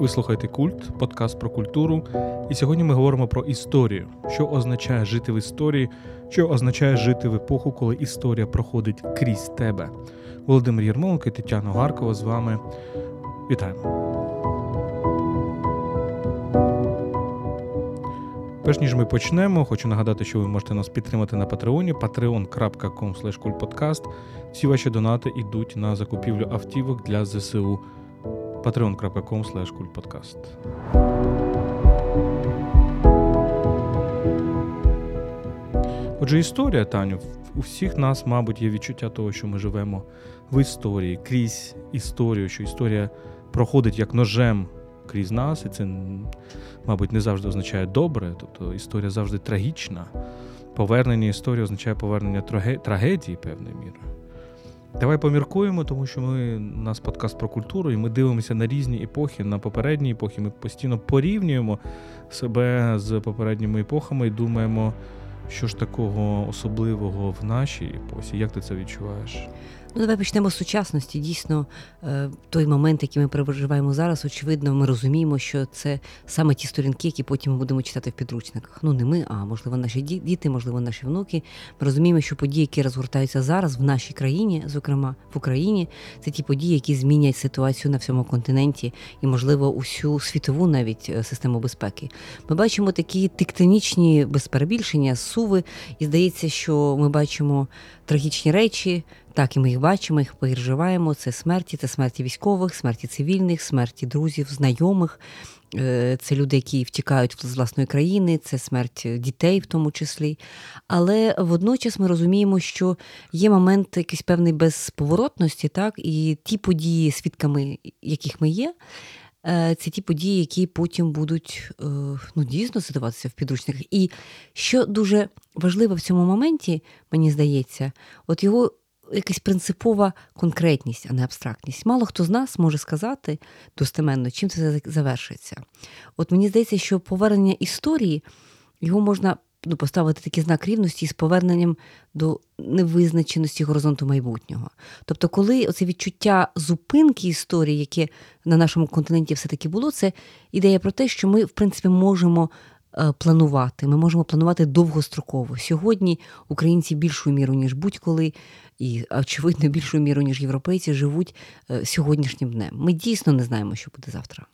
Ви слухаєте культ, подкаст про культуру. І сьогодні ми говоримо про історію, що означає жити в історії, що означає жити в епоху, коли історія проходить крізь тебе. Володимир Єрмоленко і Тетяна Гаркова з вами. Вітаємо. Перш ніж ми почнемо, хочу нагадати, що ви можете нас підтримати на патреоні patreon.com. Всі ваші донати йдуть на закупівлю автівок для ЗСУ patreon.com kultpodcast. Отже, історія, Таню, у всіх нас, мабуть, є відчуття того, що ми живемо в історії, крізь історію, що історія проходить як ножем крізь нас, і це, мабуть, не завжди означає добре. Тобто історія завжди трагічна. Повернення історії означає повернення трагедії певною мірою. Давай поміркуємо, тому що ми у нас подкаст про культуру, і ми дивимося на різні епохи, на попередні епохи. Ми постійно порівнюємо себе з попередніми епохами і думаємо, що ж такого особливого в нашій епосі. Як ти це відчуваєш? Ну, давай почнемо з сучасності. Дійсно, е, той момент, який ми переживаємо зараз, очевидно, ми розуміємо, що це саме ті сторінки, які потім ми будемо читати в підручниках. Ну не ми, а можливо, наші діти, можливо, наші внуки. Ми розуміємо, що події, які розгортаються зараз в нашій країні, зокрема в Україні, це ті події, які змінять ситуацію на всьому континенті і, можливо, усю світову навіть е, систему безпеки. Ми бачимо такі тектонічні безперебільшення, суви, і здається, що ми бачимо трагічні речі. Так, і ми їх бачимо, їх переживаємо. Це смерті, це смерті військових, смерті цивільних, смерті друзів, знайомих. Е, це люди, які втікають з власної країни, це смерть дітей, в тому числі. Але водночас ми розуміємо, що є момент якийсь певний безповоротності, так, і ті події, свідками яких ми є. Е, це ті події, які потім будуть е, ну, дійсно задаватися в підручниках. І що дуже важливо в цьому моменті, мені здається, от його якась принципова конкретність, а не абстрактність. Мало хто з нас може сказати достеменно, чим це завершиться. От мені здається, що повернення історії його можна ну, поставити такий знак рівності з поверненням до невизначеності горизонту майбутнього. Тобто, коли оце відчуття зупинки історії, яке на нашому континенті все-таки було, це ідея про те, що ми, в принципі, можемо. Е, планувати, ми можемо планувати довгостроково. Сьогодні українці більшою мірою, ніж будь-коли, і, очевидно, більшу міру ніж європейці, живуть е, сьогоднішнім днем. Ми дійсно не знаємо, що буде завтра.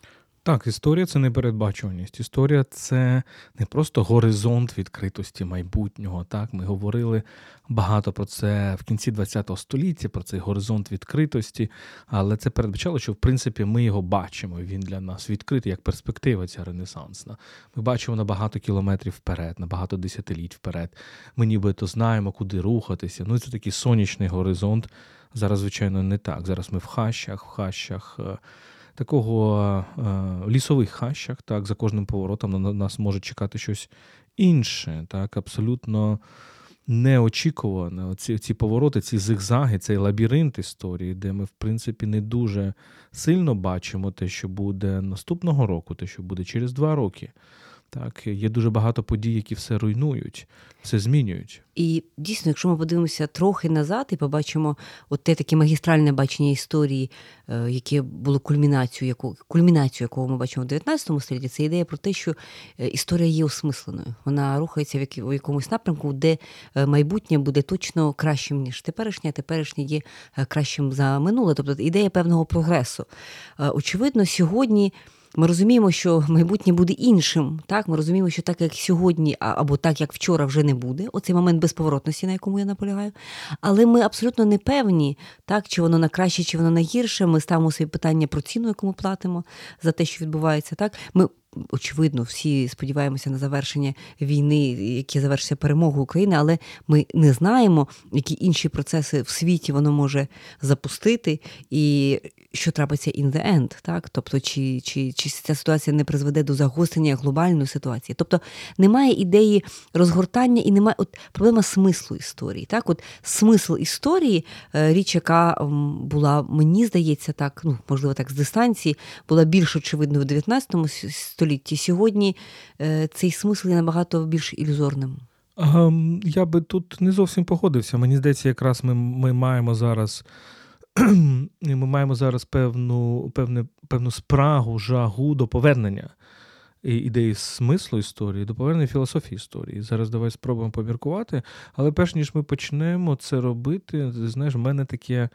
Так, історія це непередбачуваність. Історія це не просто горизонт відкритості майбутнього. Так, ми говорили багато про це в кінці ХХ століття, про цей горизонт відкритості, але це передбачало, що в принципі ми його бачимо. Він для нас відкритий як перспектива ця ренесансна. Ми бачимо на багато кілометрів вперед, на багато десятиліть вперед. Ми нібито знаємо, куди рухатися. Ну це такий сонячний горизонт. Зараз, звичайно, не так. Зараз ми в хащах, в хащах. Такого е, лісових хащах, так, за кожним поворотом на нас може чекати щось інше, так, абсолютно неочікуване. Ці ці повороти, ці зигзаги, цей лабіринт історії, де ми, в принципі, не дуже сильно бачимо те, що буде наступного року, те, що буде через два роки. Так, є дуже багато подій, які все руйнують, все змінюють. І дійсно, якщо ми подивимося трохи назад і побачимо от те таке магістральне бачення історії, е, яке було кульмінацією, яку кульмінацію, якого ми бачимо в 19 столітті, це ідея про те, що е, історія є осмисленою. Вона рухається в якомусь напрямку, де е, майбутнє буде точно кращим ніж теперішнє, а теперішнє є кращим за минуле. Тобто ідея певного прогресу. Очевидно, сьогодні. Ми розуміємо, що майбутнє буде іншим. Так, ми розуміємо, що так як сьогодні, або так як вчора, вже не буде. Оцей момент безповоротності, на якому я наполягаю. Але ми абсолютно не певні, так чи воно на краще, чи воно на гірше. Ми ставимо собі питання про ціну, яку ми платимо за те, що відбувається. Так, ми очевидно, всі сподіваємося на завершення війни, яке завершиться перемогою України, але ми не знаємо, які інші процеси в світі воно може запустити, і що трапиться in the end, так? Тобто, чи чи, чи ця ситуація не призведе до загострення глобальної ситуації? Тобто немає ідеї розгортання і немає от проблема смислу історії. Так, от смисл історії, е, річ, яка була, мені здається, так, ну можливо, так з дистанції, була більш очевидною в 19 столітті. Сьогодні е, цей смисл є набагато більш ілюзорним. Ем, я би тут не зовсім погодився. Мені здається, якраз ми ми маємо зараз ми маємо зараз певну певне, певну спрагу, жагу до повернення ідеї смислу історії, до повернення філософії історії. Зараз давай спробуємо поміркувати. Але перш ніж ми почнемо це робити, знаєш, в мене таке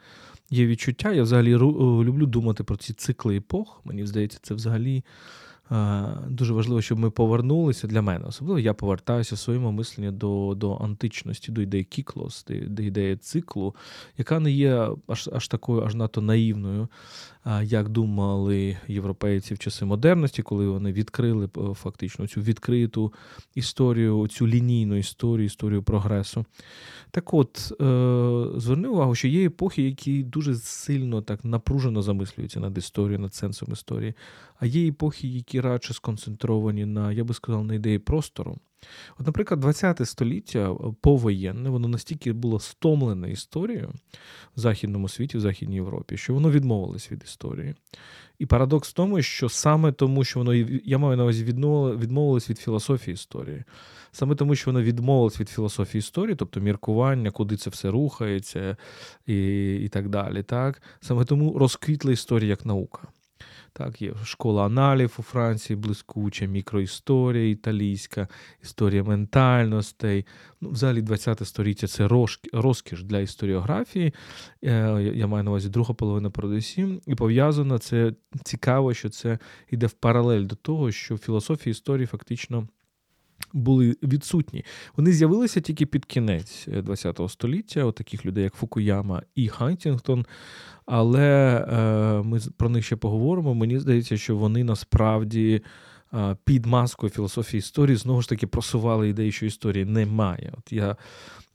є відчуття. Я взагалі люблю думати про ці цикли епох. Мені здається, це взагалі. Дуже важливо, щоб ми повернулися для мене. Особливо я повертаюся в своєму мисленні до до античності, до ідеї кіклос, до ідеї циклу, яка не є аж аж такою, аж надто наївною, як думали європейці в часи модерності, коли вони відкрили е, фактично цю відкриту історію, цю лінійну історію, історію прогресу. Так от, е, зверни увагу, що є епохи, які дуже сильно так напружено замислюються над історією, над сенсом історії, а є епохи, які радше сконцентровані на, я би сказав, на ідеї простору. От, наприклад, 20 століття е, повоєнне, воно настільки було стомлене історією в Західному світі, в Західній Європі, що воно відмовилось від історії. І парадокс в тому, що саме тому, що воно я маю на увазі відмовилось від філософії історії, саме тому, що воно відмовилось від філософії історії, тобто міркування, куди це все рухається і і так далі. Так? Саме тому розквітла історія як наука. Так, Є школа аналів у Франції, блискуча, мікроісторія італійська, історія ментальностей. Ну, Взагалі, 20 століття це розкіш для історіографії. Е, я маю на увазі друга половина передусім. І пов'язано це цікаво, що це йде в паралель до того, що філософія історії фактично. Були відсутні. Вони з'явилися тільки під кінець ХХ е, століття, от таких людей, як Фукуяма і Хантінгтон. Але е, ми про них ще поговоримо. Мені здається, що вони насправді е, під маскою філософії історії знову ж таки просували ідею, що історії немає. От я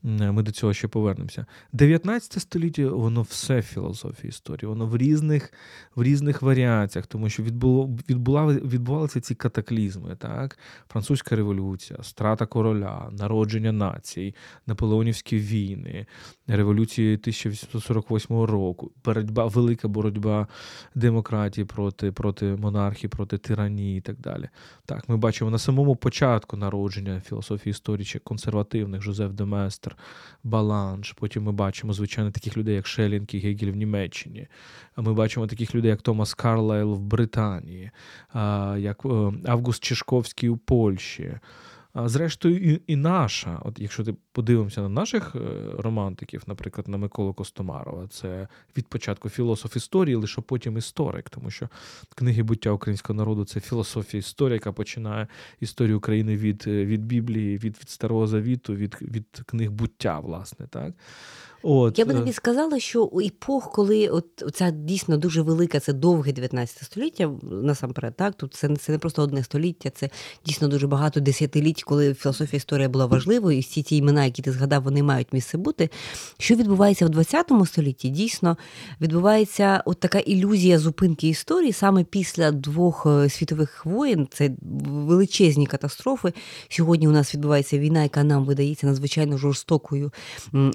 ми до цього ще повернемося. 19 століття воно все філософія історії, воно в різних в різних варіаціях, тому що відбуло, відбула, відбувалися ці катаклізми. так? Французька революція, страта короля, народження націй, наполеонівські війни, революції 1848 року, боротьба, велика боротьба демократії проти проти монархії, проти тиранії і так далі. Так, Ми бачимо на самому початку народження філософії історії чи консервативних Жозеф Деместр. Баланш. Потім ми бачимо, звичайно, таких людей, як Шелінг і Гегель в Німеччині. Ми бачимо таких людей, як Томас Карлайл в Британії, як е, Август Чешковський у Польщі. Зрештою, і, наша, от якщо ти подивимося на наших е, романтиків, наприклад, на Миколу Костомарова, це від початку філософ історії, лише потім історик, тому що книги буття українського народу це філософія історія, яка починає історію України від е, від Біблії, від від Старого Завіту, від від книг буття, власне. так. От. Я би тобі е. сказала, що у епох, коли от ця дійсно дуже велика, це довге 19 століття, насамперед, так тут це це не просто одне століття, це дійсно дуже багато десятиліть, коли філософія історія була важливою, і всі ті імена, які ти згадав, вони мають місце бути. Що відбувається в 20 столітті? Дійсно відбувається от така ілюзія зупинки історії саме після двох е, світових воєн. Це величезні катастрофи. Сьогодні у нас відбувається війна, яка нам видається надзвичайно жорстокою,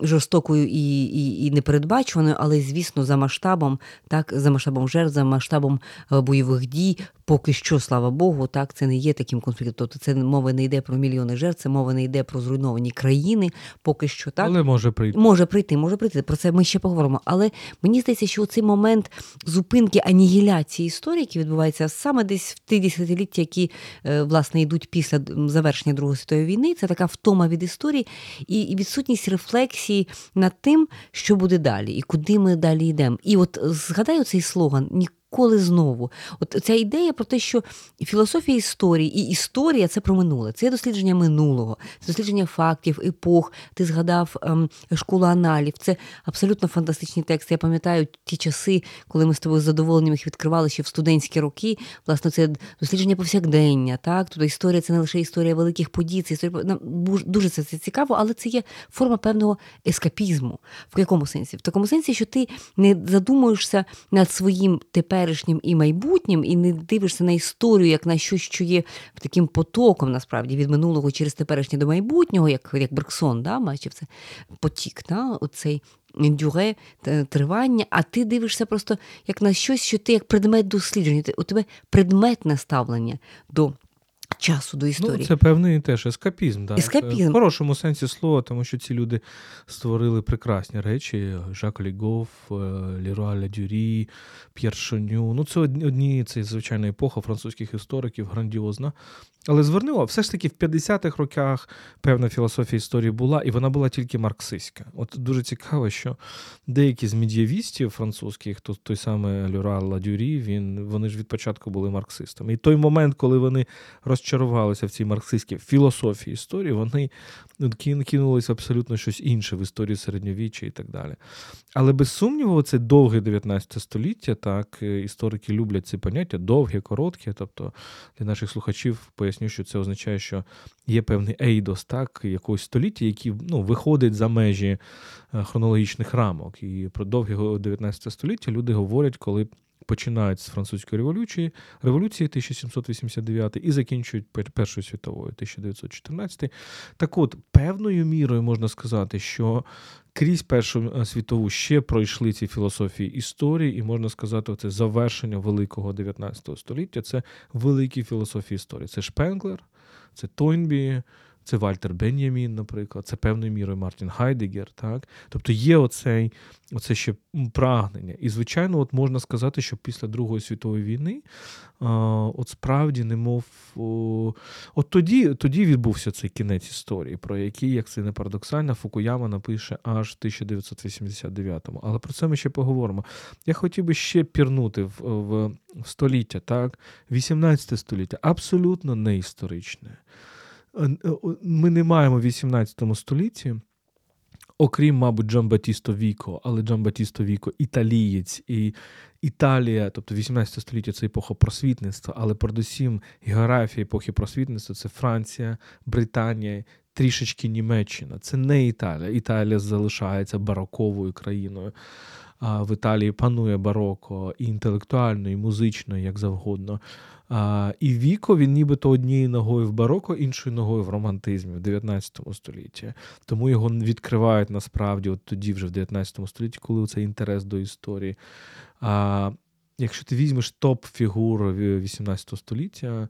жорстокою і і і, і непередбачуваною, але звісно, за масштабом, так, за масштабом жертв, за масштабом е, бойових дій, поки що, слава Богу, так це не є таким конфліктом. Тобто це мова не йде про мільйони жертв, це мова не йде про зруйновані країни. Поки що так але може прийти. Може прийти, може прийти. Про це ми ще поговоримо. Але мені здається, що цей момент зупинки анігіляції історії, які відбувається саме десь в ті десятиліття, які е, власне йдуть після завершення Другої світової війни. Це така втома від історії і відсутність рефлексії над тим, що буде далі, і куди ми далі йдемо. І от згадаю цей слоган коли знову. От ця ідея про те, що філософія історії і історія це про минуле, це дослідження минулого, це дослідження фактів, епох. Ти згадав ем, школу аналів. Це абсолютно фантастичні тексти. Я пам'ятаю ті часи, коли ми з тобою з задоволенням їх відкривали ще в студентські роки. Власне, це дослідження повсякдення. Так, тобто історія це не лише історія великих подій, це історія нам дуже це, це цікаво, але це є форма певного ескапізму. В якому сенсі? В такому сенсі, що ти не задумуєшся над своїм тепер теперішнім і майбутнім, і не дивишся на історію як на щось, що є таким потоком, насправді, від минулого через теперішнє до майбутнього, як як Берксон, да, бачив це потік, да, оцей дюре тривання, а ти дивишся просто як на щось, що ти як предмет дослідження. У тебе предметне ставлення до часу до історії. Ну, Це певний теж ескапізм. да. Ескапізм. В хорошому сенсі слова, тому що ці люди створили прекрасні речі: Жак Лігов, е, Леруа Дюрі, П'єр Шоню. Ну, це одні, це звичайно епоха французьких істориків, грандіозна. Але звернула, все ж таки в 50-х роках певна філософія історії була, і вона була тільки марксистська. От дуже цікаво, що деякі з медіавістів французьких, то той самий Люра Ладюрі, він вони ж від початку були марксистами. І той момент, коли вони розчарувалися в цій марксистській філософії історії, вони ну, кинулися абсолютно щось інше в історії середньовіччя і так далі. Але без сумніву, це довге 19 століття. Так, е, історики люблять ці поняття, довгі, короткі. Тобто для наших слухачів поясню, що це означає, що є певний ейдос, так, якогось століття, який ну, виходить за межі е, хронологічних рамок. І про довге 19 століття люди говорять, коли починають з французької революції революції 1789 і закінчують Першою світовою 1914. Так от, певною мірою можна сказати, що крізь Першу е, світову ще пройшли ці філософії історії, і можна сказати, це завершення великого 19 століття. Це великі філософії історії. Це Шпенглер, це Тойнбі. Це Вальтер Бен'ямін, наприклад, це певною мірою Мартін Хайдегер. Так? Тобто є оцей, оце ще прагнення. І, звичайно, от можна сказати, що після Другої світової війни от справді немов от тоді тоді відбувся цей кінець історії, про який, як це не парадоксально, Фукуяма напише аж в 1989-му. Але про це ми ще поговоримо. Я хотів би ще пірнути в, в, століття, так, 18 століття, абсолютно не історичне. Е, е, ми не маємо в 18 столітті, окрім, мабуть, Джамбатісто Віко, але Джамбатісто Віко італієць і Італія, тобто 18 століття це епоха просвітництва, але передусім географія епохи просвітництва це Франція, Британія. Трішечки Німеччина, це не Італія. Італія залишається бароковою країною. А В Італії панує бароко і інтелектуально, і музично, як завгодно. А, І Віко він нібито однією ногою в бароко, іншою ногою в романтизмі в 19 столітті. Тому його відкривають насправді от тоді, вже в 19 столітті, коли цей інтерес до історії. А, Якщо ти візьмеш топ-фігур 18 століття,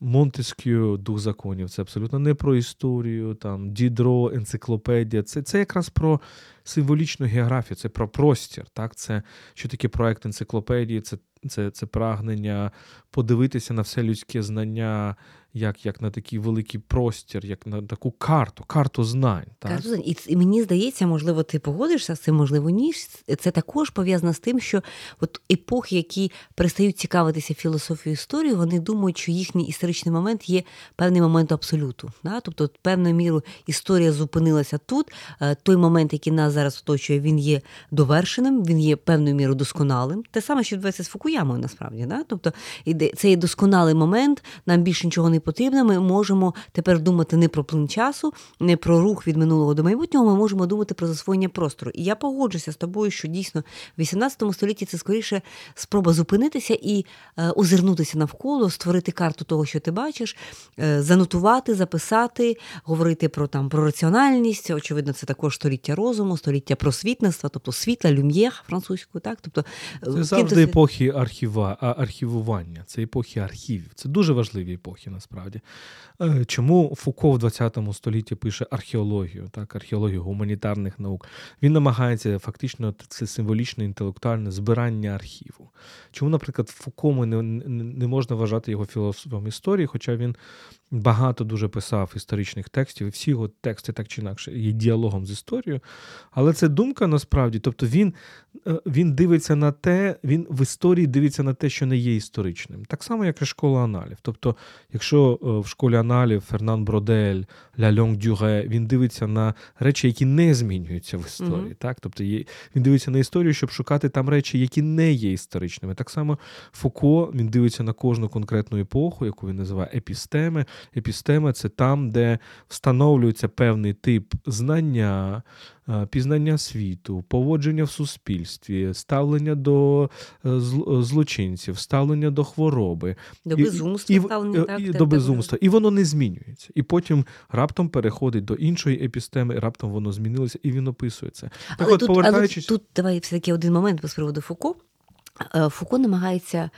Монтескю, дух законів, це абсолютно не про історію, там Дідро, енциклопедія. Це це якраз про символічну географію, це про простір. Так? Це що таке проект енциклопедії, це це, це прагнення подивитися на все людське знання як як на такий великий простір, як на таку карту, карту знань. Так? Карту знань. І, і мені здається, можливо, ти погодишся з цим, можливо, ні. Це також пов'язано з тим, що от епохи, які перестають цікавитися філософією історії, вони думають, що їхній історичний момент є певний момент абсолюту. Да? Тобто, певною мірою історія зупинилася тут. Е, той момент, який нас зараз оточує, він є довершеним, він є певною мірою досконалим. Те саме, що відбувається з Фукуямою, насправді. Да? Тобто, це є досконалий момент, нам більше нічого не потрібна, ми можемо тепер думати не про плин часу, не про рух від минулого до майбутнього. Ми можемо думати про засвоєння простору. І я погоджуся з тобою, що дійсно в 18 столітті це скоріше спроба зупинитися і е, озирнутися навколо, створити карту того, що ти бачиш, е, занотувати, записати, говорити про там про раціональність. Очевидно, це також століття розуму, століття просвітництва, тобто світла, люм'єр французькою. Так, тобто е, це завжди епохи архіва, архівування, це епохи архівів. Це дуже важливі епохи насправді насправді. Е, чому Фуко в 20 столітті пише археологію, так, археологію гуманітарних наук? Він намагається фактично це символічне інтелектуальне збирання архіву. Чому, наприклад, Фуко не, не можна вважати його філософом історії, хоча він багато дуже писав історичних текстів, і всі його тексти так чи інакше є діалогом з історією. Але це думка насправді, тобто він е, він дивиться на те, він в історії дивиться на те, що не є історичним. Так само, як і школа аналів. Тобто, якщо е, в школі аналів Фернан Бродель, Ля Льонг Дюре, він дивиться на речі, які не змінюються в історії. Mm-hmm. Так? Тобто є, він дивиться на історію, щоб шукати там речі, які не є історичними. Так само Фуко він дивиться на кожну конкретну епоху, яку він називає епістеми. Епістема це там, де встановлюється певний тип знання, е, пізнання світу, поводження в суспільстві, ставлення до е, е, злочинців, ставлення до хвороби, до безумства, і, ставлення, і, так, і, так, до безумства. І воно не змінюється. І потім раптом переходить до іншої епістеми, і раптом воно змінилося, і він описує це. Так але от, тут, повертаючись... але тут давай все таки один момент з приводу Фуко. Фуко намагається,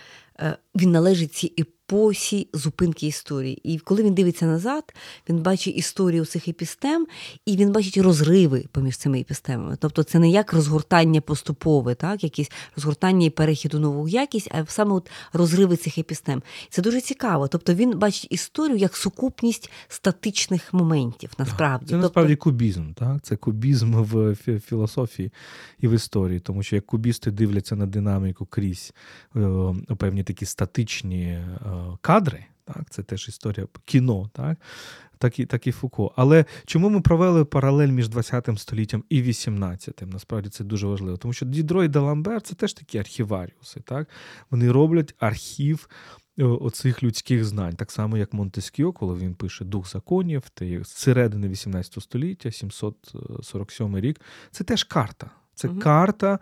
він належить цій по зупинки історії. І коли він дивиться назад, він бачить історію цих епістем, і він бачить розриви поміж цими епістемами. Тобто це не як розгортання поступове, так, якісь розгортання і перехід у нову якість, а саме от розриви цих епістем. Це дуже цікаво. Тобто він бачить історію як сукупність статичних моментів. Насправді це тобто... насправді кубізм. Так? Це кубізм в філософії і в історії, тому що як кубісти дивляться на динаміку крізь е, певні такі статичні е, кадри. Так, Це теж історія кіно, так так і так і Фуко. Але чому ми провели паралель між 20 століттям і 18-м? Насправді це дуже важливо. Тому що Дідро і Даламбер це теж такі архіваріуси. Так? Вони роблять архів е, оцих людських знань, так само, як Монтескіо, коли він пише Дух законів, з середини 18 століття, 747 рік. Це теж карта. Це угу. карта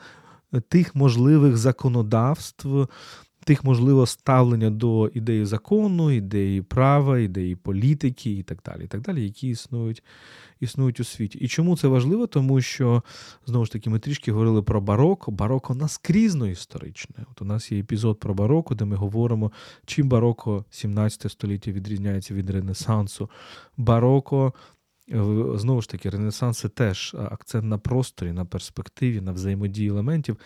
тих можливих законодавств тих, можливо, ставлення до ідеї закону, ідеї права, ідеї політики і так далі, і так далі, які існують існують у світі. І чому це важливо? Тому що, знову ж таки, ми трішки говорили про бароко. Бароко наскрізно історичне. От у нас є епізод про бароко, де ми говоримо, чим бароко 17 століття відрізняється від Ренесансу. Бароко Знову ж таки, Ренесанс це теж акцент на просторі, на перспективі, на взаємодії елементів.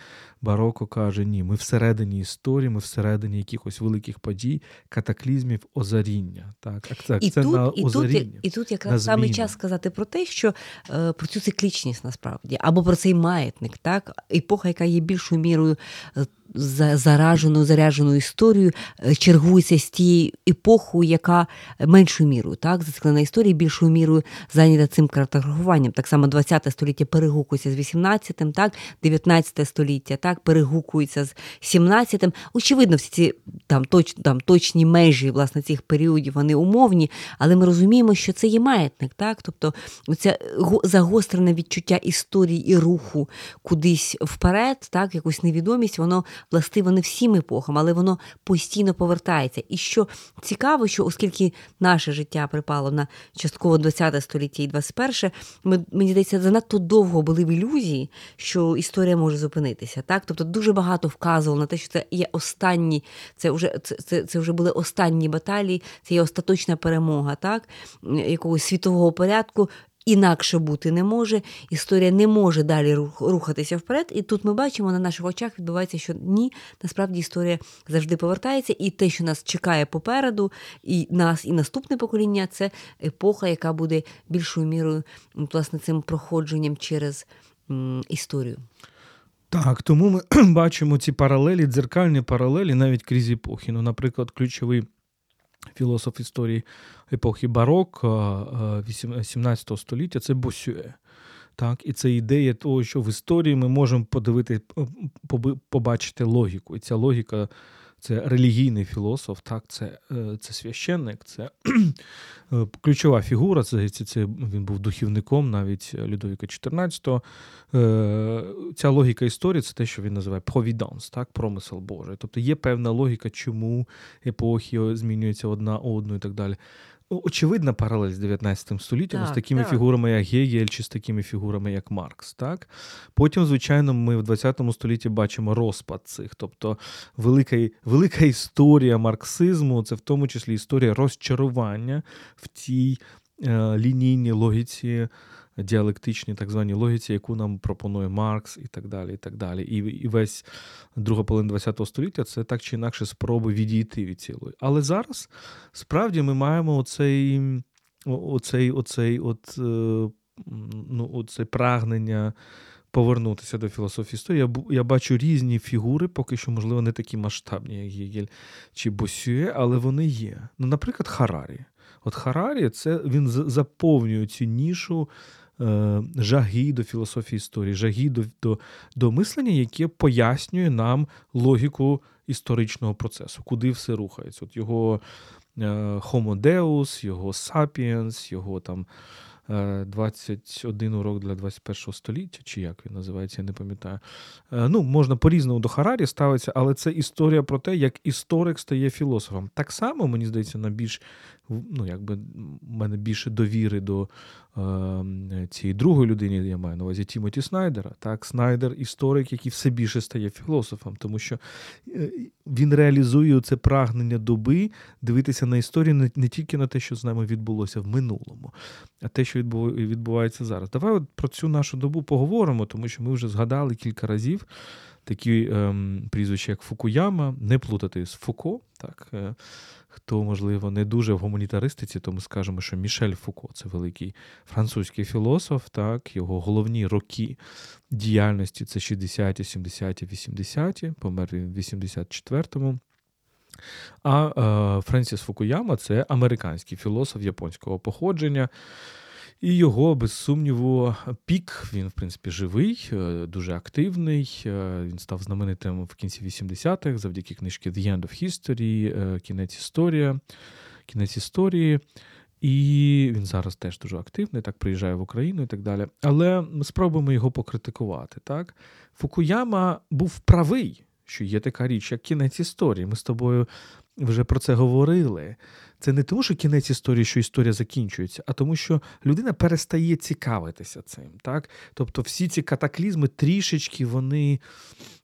Бароко каже: ні, ми всередині історії, ми всередині якихось великих подій, катаклізмів, озаріння. Так, акцент і тут, на і озаріння. Тут, і тут якраз саме час сказати про те, що е, про цю циклічність насправді, або про цей маятник, так, епоха, яка є більшою мірою е, заражену, заряджену історію е, чергується з тією епохою, яка меншою мірою, так, зациклена історія, більшою мірою зайнята цим картографуванням. Так само 20 століття перегукується з 18-м, так, 19 століття так, перегукується з 17-м. Очевидно, всі ці там, точ, там точні межі власне, цих періодів вони умовні, але ми розуміємо, що це є маятник. так, Тобто це загострене відчуття історії і руху кудись вперед, так, якусь невідомість, воно властиво не всім епохам, але воно постійно повертається. І що цікаво, що оскільки наше життя припало на частково 20 століття і 21, ми, мені здається, занадто довго були в ілюзії, що історія може зупинитися. Так? Тобто дуже багато вказувало на те, що це є останні, це вже це, це, це вже були останні баталії, це є остаточна перемога, так? якогось світового порядку інакше бути не може. Історія не може далі рухатися вперед. І тут ми бачимо на наших очах відбувається, що ні, насправді історія завжди повертається, і те, що нас чекає попереду, і нас, і наступне покоління це епоха, яка буде більшою мірою власне цим проходженням через історію. Так, тому ми бачимо ці паралелі, дзеркальні паралелі навіть крізь епохи. Ну, наприклад, ключовий філософ історії епохи барок 17 століття це Босюе. Так, І це ідея того, що в історії ми можемо подивити, побачити логіку. І ця логіка це релігійний філософ, так, це е, це священник, це е, ключова фігура. Це, це, це він був духівником навіть Людовіка XIV. Е, ця логіка історії це те, що він називає провіданс, так, промисел Божий. Тобто є певна логіка, чому епохи змінюються одна одну і так далі. Очевидна паралель з 19 століттям так, з такими так. фігурами, як Гегель, чи з такими фігурами, як Маркс. Так? Потім, звичайно, ми в 20 столітті бачимо розпад цих. Тобто велика велика історія марксизму, це в тому числі історія розчарування в тій е, лінійній логіці діалектичній так званій логіці, яку нам пропонує Маркс, і так далі. І так далі. І і весь друга половина ХХ століття це так чи інакше спроби відійти від цілої. Але зараз справді ми маємо оцей, оцей, оцей, от, е, ну, оце прагнення. Повернутися до філософії історії. Я я бачу різні фігури, поки що, можливо, не такі масштабні, як Гегель чи Босює, але вони є. Ну, Наприклад, Харарі. От Харарі це він заповнює цю нішу жаги до філософії історії, жаги до, до, до мислення, яке пояснює нам логіку історичного процесу, куди все рухається. От Його е, Homo Deus, його Sapiens, його там. 21 е, урок для 21 століття, чи як він називається, я не пам'ятаю. Ну, Можна по-різному до Харарі ставитися, але це історія про те, як історик стає філософом. Так само, мені здається, на більш ну, якби в мене більше довіри до е, цієї другої людини, я маю на увазі Тімоті Снайдера. Так, Снайдер історик, який все більше стає філософом, тому що е, він реалізує це прагнення доби дивитися на історію не тільки на те, що з нами відбулося в минулому, а те, що відбувається зараз. Давай от про цю нашу добу поговоримо, тому що ми вже згадали кілька разів такі ем, прізвища, як Фукуяма, не плутати з Фуко. так, е, Хто, можливо, не дуже в гуманітаристиці, то ми скажемо, що Мішель Фуко це великий французький філософ, так, його головні роки діяльності це 60-ті, 70-ті, 80-ті, помер він в 84-му. А е, Френсіс Фукуяма це американський філософ японського походження. І його, без сумніву, пік, він, в принципі, живий, е, дуже активний. Е, він став знаменитим в кінці 80-х завдяки книжці The End of History, е, кінець історія, кінець історії. І він зараз теж дуже активний, так приїжджає в Україну і так далі. Але ми спробуємо його покритикувати. Так? Фукуяма був правий, що є така річ, як кінець історії. Ми з тобою вже про це говорили. Це не тому, що кінець історії, що історія закінчується, а тому, що людина перестає цікавитися цим. Так? Тобто всі ці катаклізми трішечки вони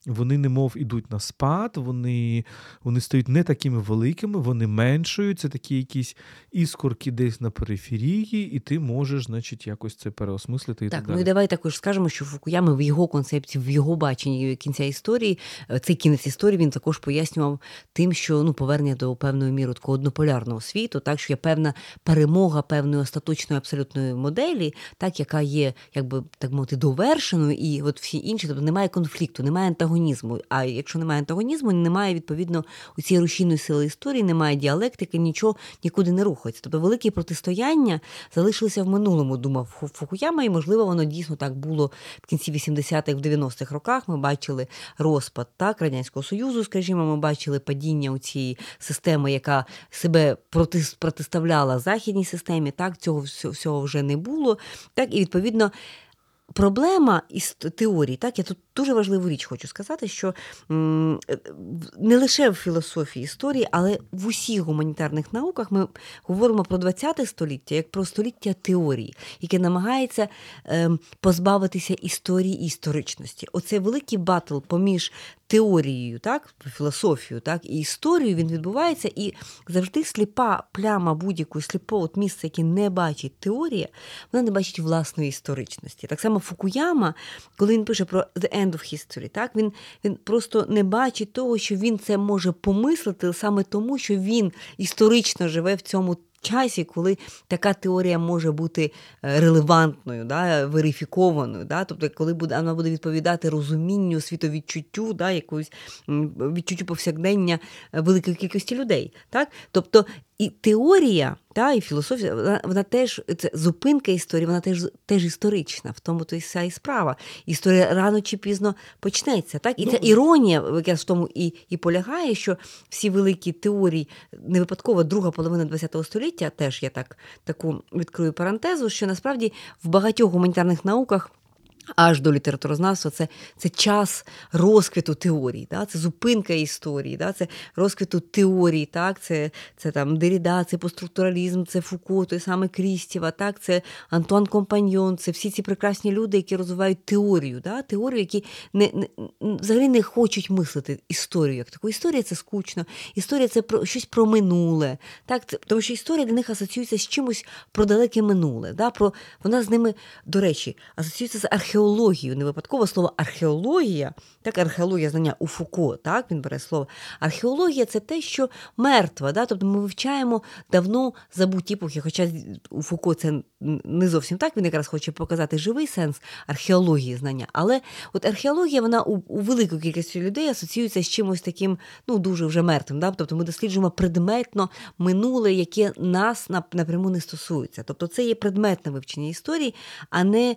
вони немов ідуть на спад, вони вони стають не такими великими, вони меншують, це такі якісь іскорки десь на периферії, і ти можеш, значить, якось це переосмислити. І так, так ну і давай також скажемо, що Фукуями в його концепції, в його баченні кінця історії, е, цей кінець історії він також пояснював тим, що ну повернення до певної міри такого однополярного світу, так що є певна перемога певної остаточної абсолютної моделі, так яка є, якби так мовити, довершеною, і от всі інші, тобто немає конфлікту, немає антагонізму. А якщо немає антагонізму, немає відповідно у цієї рушійної сили історії, немає діалектики, нічого нікуди не рухається. Тобто великі протистояння залишилися в минулому, думав Фукуяма, і можливо воно дійсно так було в кінці 80-х, в 90-х роках. Ми бачили розпад так радянського союзу, скажімо, ми бачили падіння у цієї системи, яка себе проти, протиставляла західній системі. Так, цього всього вже не було. Так, і відповідно. Проблема із теорії, так я тут дуже важливу річ хочу сказати, що не лише в філософії історії, але в усіх гуманітарних науках ми говоримо про ХХ століття як про століття теорії, яке намагається ем, позбавитися історії і історичності. Оцей великий батл поміж теорією, так, філософією, так, і історією він відбувається, і завжди сліпа пляма будь-якої сліпого місця, яке не бачить теорія, вона не бачить власної історичності. Так само Фукуяма, коли він пише про The End of History, так, він, він просто не бачить того, що він це може помислити саме тому, що він історично живе в цьому часі, коли така теорія може бути е, релевантною, да, верифікованою, да, тобто, коли буде вона буде відповідати розумінню, світовідчуттю, да, якоюсь відчуттю повсякдення е, великої кількості людей. Так? Тобто і теорія, та, і філософія, вона, вона теж це зупинка історії, вона теж теж історична, в тому то і вся і справа. Історія рано чи пізно почнеться. Так? І ну, ця іронія якраз в тому і і полягає, що всі великі теорії, не випадково друга половина ХХ століття, теж я так таку відкрию парантезу, що насправді в багатьох гуманітарних науках. Аж до літературознавства це це час розквіту теорії, да? це зупинка історії, да? це розквіту теорії, так? це це там Деріда, це постструктуралізм, це Фуко, той саме Крістєва, так? це Антуан Компаньйон, це всі ці прекрасні люди, які розвивають теорію, да? теорію, які не, не, взагалі не хочуть мислити історію як таку. Історія це скучно, історія це про щось про минуле. Так? Це, тому що історія для них асоціюється з чимось про далеке минуле. Да? Про, Вона з ними, до речі, асоціюється з археологією археологію. Не випадково слово археологія, так, археологія знання у Фуко, так, він бере слово. Археологія це те, що мертва. Да? Тобто ми вивчаємо давно забуті епохи, хоча у Фуко це не зовсім так, він якраз хоче показати живий сенс археології знання. Але от археологія, вона у, у великої кількості людей асоціюється з чимось таким, ну, дуже вже мертвим. Да? Тобто ми досліджуємо предметно минуле, яке нас напряму не стосується. Тобто це є предметне вивчення історії, а не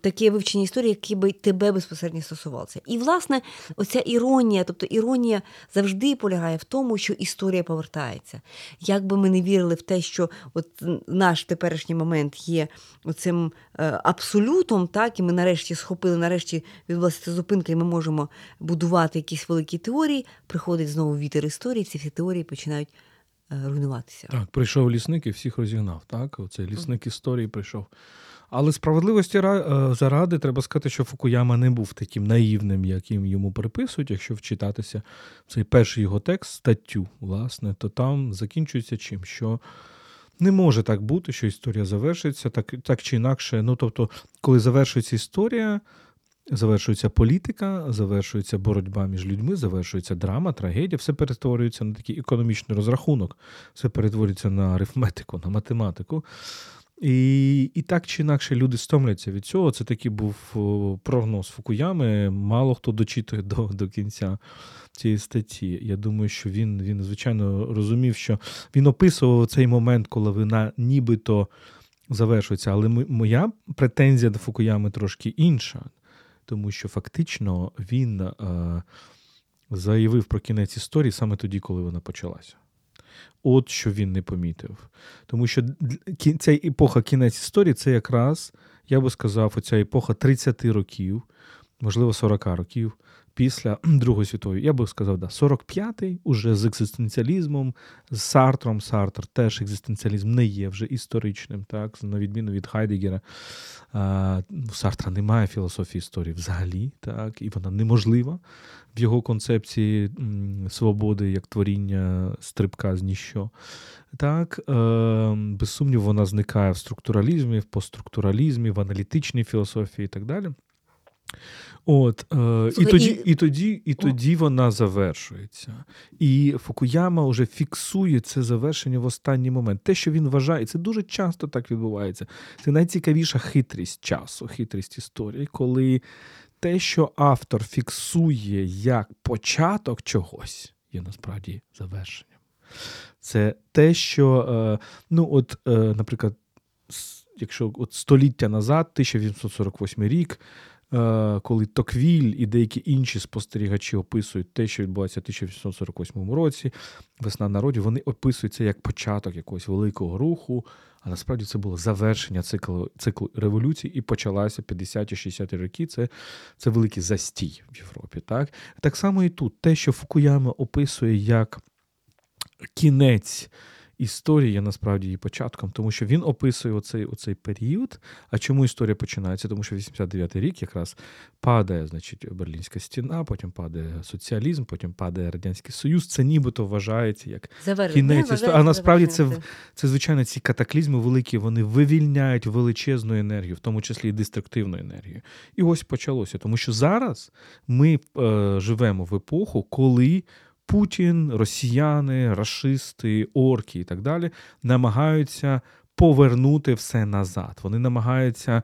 таке вивчення вивчення історії, які би тебе безпосередньо стосувалися. І, власне, оця іронія, тобто іронія завжди полягає в тому, що історія повертається. Як би ми не вірили в те, що от наш теперішній момент є оцим е, абсолютом, так, і ми нарешті схопили, нарешті відбулася зупинка, і ми можемо будувати якісь великі теорії, приходить знову вітер історії, ці всі теорії починають руйнуватися. Так, прийшов лісник і всіх розігнав. Так, оцей лісник історії прийшов. Але справедливості е, заради треба сказати, що Фукуяма не був таким наївним, яким йому приписують. Якщо вчитатися цей перший його текст, статтю, власне, то там закінчується чим? Що не може так бути, що історія завершиться, так так чи інакше. Ну тобто, коли завершується історія, завершується політика, завершується боротьба між людьми, завершується драма, трагедія, все перетворюється на такий економічний розрахунок, все перетворюється на арифметику, на математику. І і так чи інакше люди стомляться від цього. Це такий був прогноз Фукуями. Мало хто дочитує до до кінця цієї статті. Я думаю, що він, він звичайно розумів, що він описував цей момент, коли вона нібито завершується. Але моя претензія до Фукуями трошки інша, тому що фактично він е, заявив про кінець історії саме тоді, коли вона почалася. От що він не помітив. Тому що ця епоха кінець історії це якраз, я би сказав, оця епоха 30 років, можливо, 40 років після Другої світової. Я би сказав, да, 45-й уже з екзистенціалізмом, з Сартром. Сартр теж екзистенціалізм не є вже історичним, так, на відміну від Хайдегера. У Сартра немає філософії історії взагалі, так, і вона неможлива в його концепції свободи як творіння стрибка з ніщо. Так, е, без сумніву, вона зникає в структуралізмі, в постструктуралізмі, в аналітичній філософії і так далі. От, е, І тоді і тоді, і тоді вона завершується. І Фукуяма вже фіксує це завершення в останній момент. Те, що він вважає, це дуже часто так відбувається. Це найцікавіша хитрість часу, хитрість історії, коли те, що автор фіксує як початок чогось, є насправді завершенням. Це те, що, е, ну, от, е, наприклад, якщо от століття назад, 1848 рік. Е, коли Токвіль і деякі інші спостерігачі описують те, що відбувається в 1848 році, весна народів, вони описують це як початок якогось великого руху, а насправді це було завершення циклу циклу революції і почалася 50-60-ті роки. Це це великий застій в Європі. Так так само і тут те, що Фукуяма описує як кінець історії є насправді її початком, тому що він описує оцей оцей період. А чому історія починається? Тому що 89-й рік якраз падає, значить, Берлінська стіна, потім падає соціалізм, потім падає Радянський Союз. Це нібито вважається як кінець історії. А насправді це це звичайно ці катаклізми великі, вони вивільняють величезну енергію, в тому числі і деструктивну енергію. І ось почалося, тому що зараз ми е, живемо в епоху, коли. Путін, росіяни, расисти, орки і так далі намагаються повернути все назад. Вони намагаються.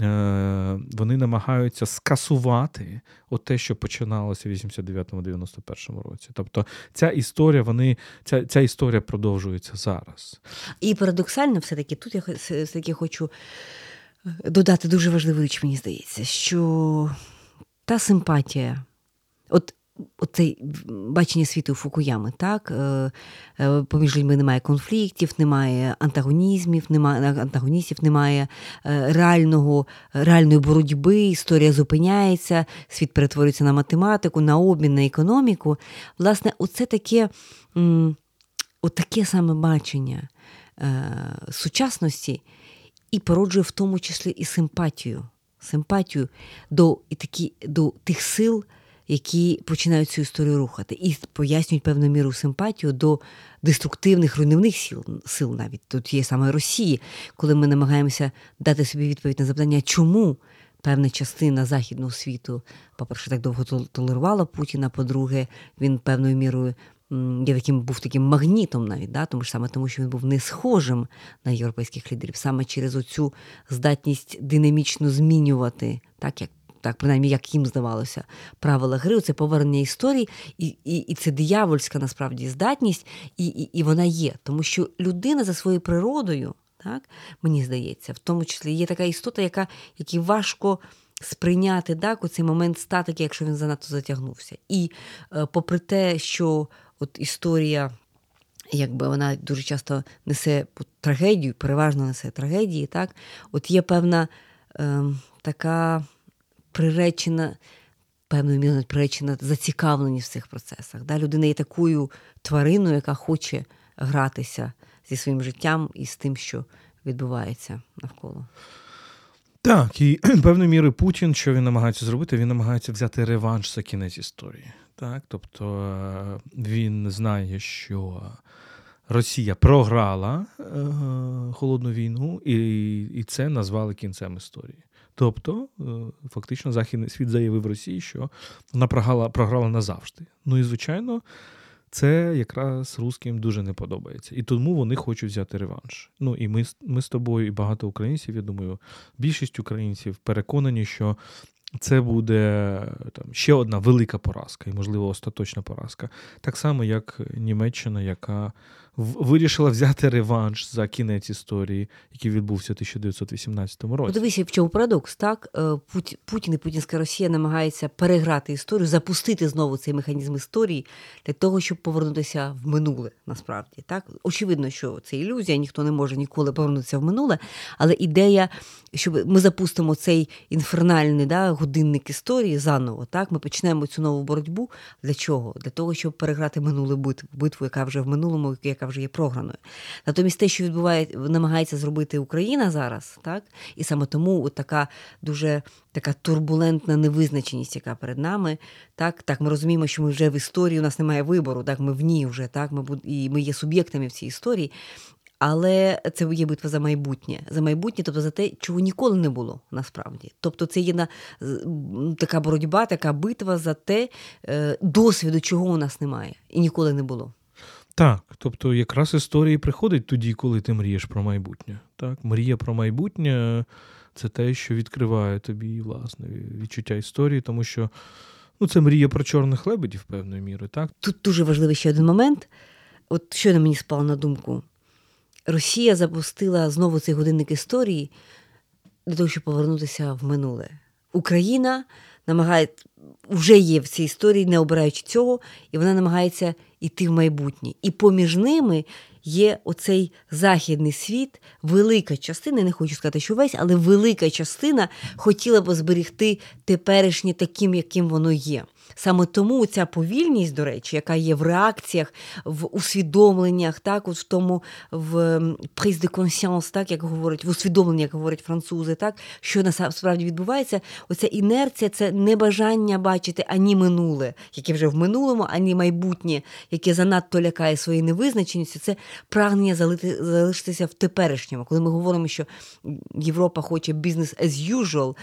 Е, вони намагаються скасувати те, що починалося в 89-91 році. Тобто ця історія, вони ця ця історія продовжується зараз. І парадоксально, все-таки тут я все-таки хочу додати дуже важливу річ, мені здається, що та симпатія, от Оце бачення світу Фукуями, так? Е, е, поміж людьми немає конфліктів, немає антагонізмів, немає антагоністів, немає е, реального, реальної боротьби, історія зупиняється, світ перетворюється на математику, на обмін, на економіку. Власне, оце таке, отаке саме бачення сучасності і породжує в тому числі і симпатію. Симпатію до, і такі, до тих сил які починають цю історію рухати, і пояснюють певну міру симпатію до деструктивних руйнівних сил сил навіть тут є саме Росії, коли ми намагаємося дати собі відповідь на запитання, чому певна частина західного світу, по-перше, так довго толерувала Путіна. По-друге, він певною мірою є таким був таким магнітом, навіть да, тому ж саме тому, що він був не схожим на європейських лідерів, саме через оцю здатність динамічно змінювати, так як так принаймні, як їм здавалося, правила гри, це повернення історії, і і, і це диявольська насправді здатність, і, і, і вона є. Тому що людина за своєю природою, так, мені здається, в тому числі є така істота, яка якій важко. Сприйняти так, цей момент статики, якщо він занадто затягнувся. І е, попри те, що от історія, якби вона дуже часто несе трагедію, переважно несе трагедії, так, от є певна е, така приречена, певною мірою приречена зацікавленість в цих процесах. Да? Людина є такою твариною, яка хоче гратися зі своїм життям і з тим, що відбувається навколо. Так, і певною мірою Путін, що він намагається зробити, він намагається взяти реванш за кінець історії. Так, Тобто е, він знає, що Росія програла е, холодну війну, і і це назвали кінцем історії. Тобто, е, фактично, Західний світ заявив Росії, що вона програла, програла назавжди. Ну і звичайно. Це якраз русським дуже не подобається. І тому вони хочуть взяти реванш. Ну і ми ми з тобою, і багато українців, я думаю, більшість українців переконані, що це буде там ще одна велика поразка, і, можливо, остаточна поразка. Так само, як Німеччина, яка вирішила взяти реванш за кінець історії, який відбувся у 1918 році. Подивися, в чому парадокс, так? Е, Путін і Путінська Росія намагаються переграти історію, запустити знову цей механізм історії для того, щоб повернутися в минуле, насправді. Так? Очевидно, що це ілюзія, ніхто не може ніколи повернутися в минуле, але ідея, щоб ми запустимо цей інфернальний да, годинник історії заново, так? ми почнемо цю нову боротьбу. Для чого? Для того, щоб переграти минулу битву, битву, яка вже в минулому, яка яка вже є програною. Натомість те, що відбуває, намагається зробити Україна зараз, так і саме тому от така дуже така турбулентна невизначеність, яка перед нами, так так ми розуміємо, що ми вже в історії у нас немає вибору, так ми в ній вже так. Ми і ми є суб'єктами в цій історії. Але це є битва за майбутнє, за майбутнє, тобто за те, чого ніколи не було насправді. Тобто, це є на така боротьба, така битва за те е, досвіду, чого у нас немає, і ніколи не було. Так, тобто якраз історії приходить тоді, коли ти мрієш про майбутнє. Так, Мрія про майбутнє це те, що відкриває тобі власне відчуття історії, тому що ну, це мрія про чорних лебедів певною мірою. так? Тут дуже важливий ще один момент. От що на мені спало на думку. Росія запустила знову цей годинник історії для того, щоб повернутися в минуле. Україна намагає вже є в цій історії, не обираючи цього, і вона намагається йти в майбутнє. І поміж ними є оцей західний світ, велика частина, не хочу сказати, що весь, але велика частина хотіла б зберегти теперішнє таким, яким воно є. Саме тому ця повільність, до речі, яка є в реакціях, в усвідомленнях, так, от в тому в prise de conscience, так як говорять, в усвідомленні, як говорять французи, так що насправді відбувається, оця інерція це небажання бачити ані минуле, яке вже в минулому, ані майбутнє, яке занадто лякає своєю невизначеністю. Це прагнення залити, залишитися в теперішньому. Коли ми говоримо, що Європа хоче бізнес as usual,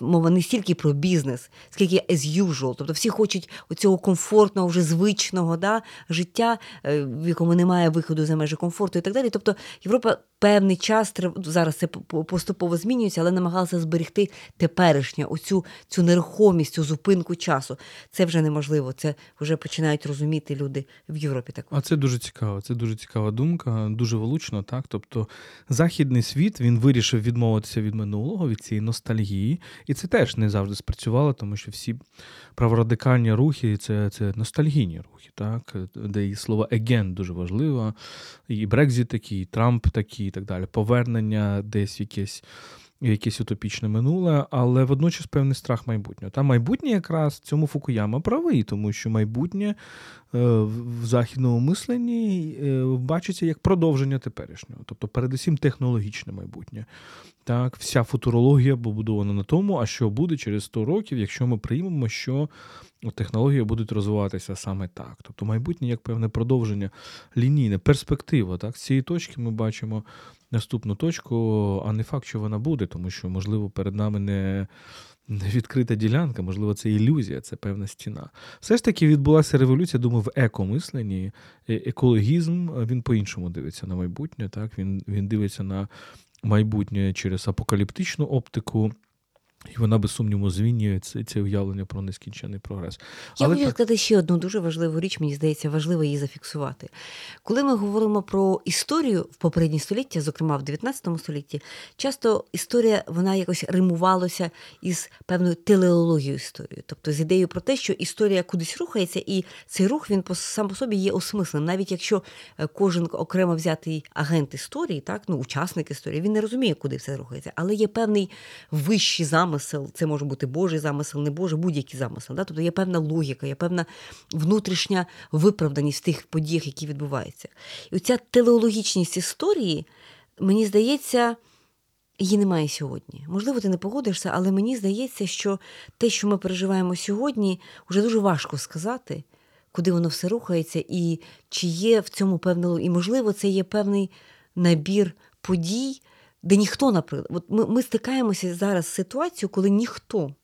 мова не стільки про бізнес, скільки as usual. Тобто всі хочуть оцього комфортного, вже звичного да, життя, е, в якому немає виходу за межі комфорту і так далі. Тобто Європа певний час зараз це поступово змінюється, але намагалася зберегти теперішнє, оцю цю нерухомість, цю зупинку часу. Це вже неможливо. Це вже починають розуміти люди в Європі. Так а це дуже цікаво. Це дуже цікава думка, дуже влучно. Так, тобто західний світ він вирішив відмовитися від минулого, від цієї ностальгії, і це теж не завжди спрацювало, тому що всі праворадикальні рухи це це ностальгійні рухи, так де і слово «again» дуже важливо, і Брекзит такий, і Трамп такий так далі, повернення десь в якесь якесь утопічне минуле, але водночас певний страх майбутнього. Та майбутнє якраз цьому Фукуяма правий, тому що майбутнє е, в західному мисленні е, бачиться як продовження теперішнього, тобто, передусім, технологічне майбутнє. Так, Вся футурологія побудована на тому, а що буде через 100 років, якщо ми приймемо, що технології будуть розвиватися саме так. Тобто майбутнє як певне продовження лінійне, перспектива. Так? З цієї точки ми бачимо наступну точку, а не факт, що вона буде, тому що, можливо, перед нами не. Відкрита ділянка, можливо, це ілюзія, це певна стіна. Все ж таки відбулася революція, думаю, в екомисленні. Е, екологізм він по-іншому дивиться на майбутнє. Так? Він він дивиться на майбутнє через апокаліптичну оптику. І вона без сумніву змінює це, це уявлення про нескінчений прогрес. Я хочу так... сказати ще одну дуже важливу річ, мені здається, важливо її зафіксувати. Коли ми говоримо про історію в попередні століття, зокрема в 19 столітті, часто історія вона якось римувалася із певною телеологією історії, тобто з ідеєю про те, що історія кудись рухається, і цей рух він сам по собі є осмисленим. Навіть якщо е, кожен окремо взятий агент історії, так ну учасник історії, він не розуміє, куди все рухається, але є певний вищий замисел замисел, це може бути Божий замисел, не Божий, будь-який замисел. Да? Тобто є певна логіка, є певна внутрішня виправданість в тих подіях, які відбуваються. І оця телеологічність історії, мені здається. Її немає сьогодні. Можливо, ти не погодишся, але мені здається, що те, що ми переживаємо сьогодні, вже дуже важко сказати, куди воно все рухається, і чи є в цьому певне, і можливо, це є певний набір подій, де ніхто, наприклад, от ми, ми стикаємося зараз з ситуацією, коли ніхто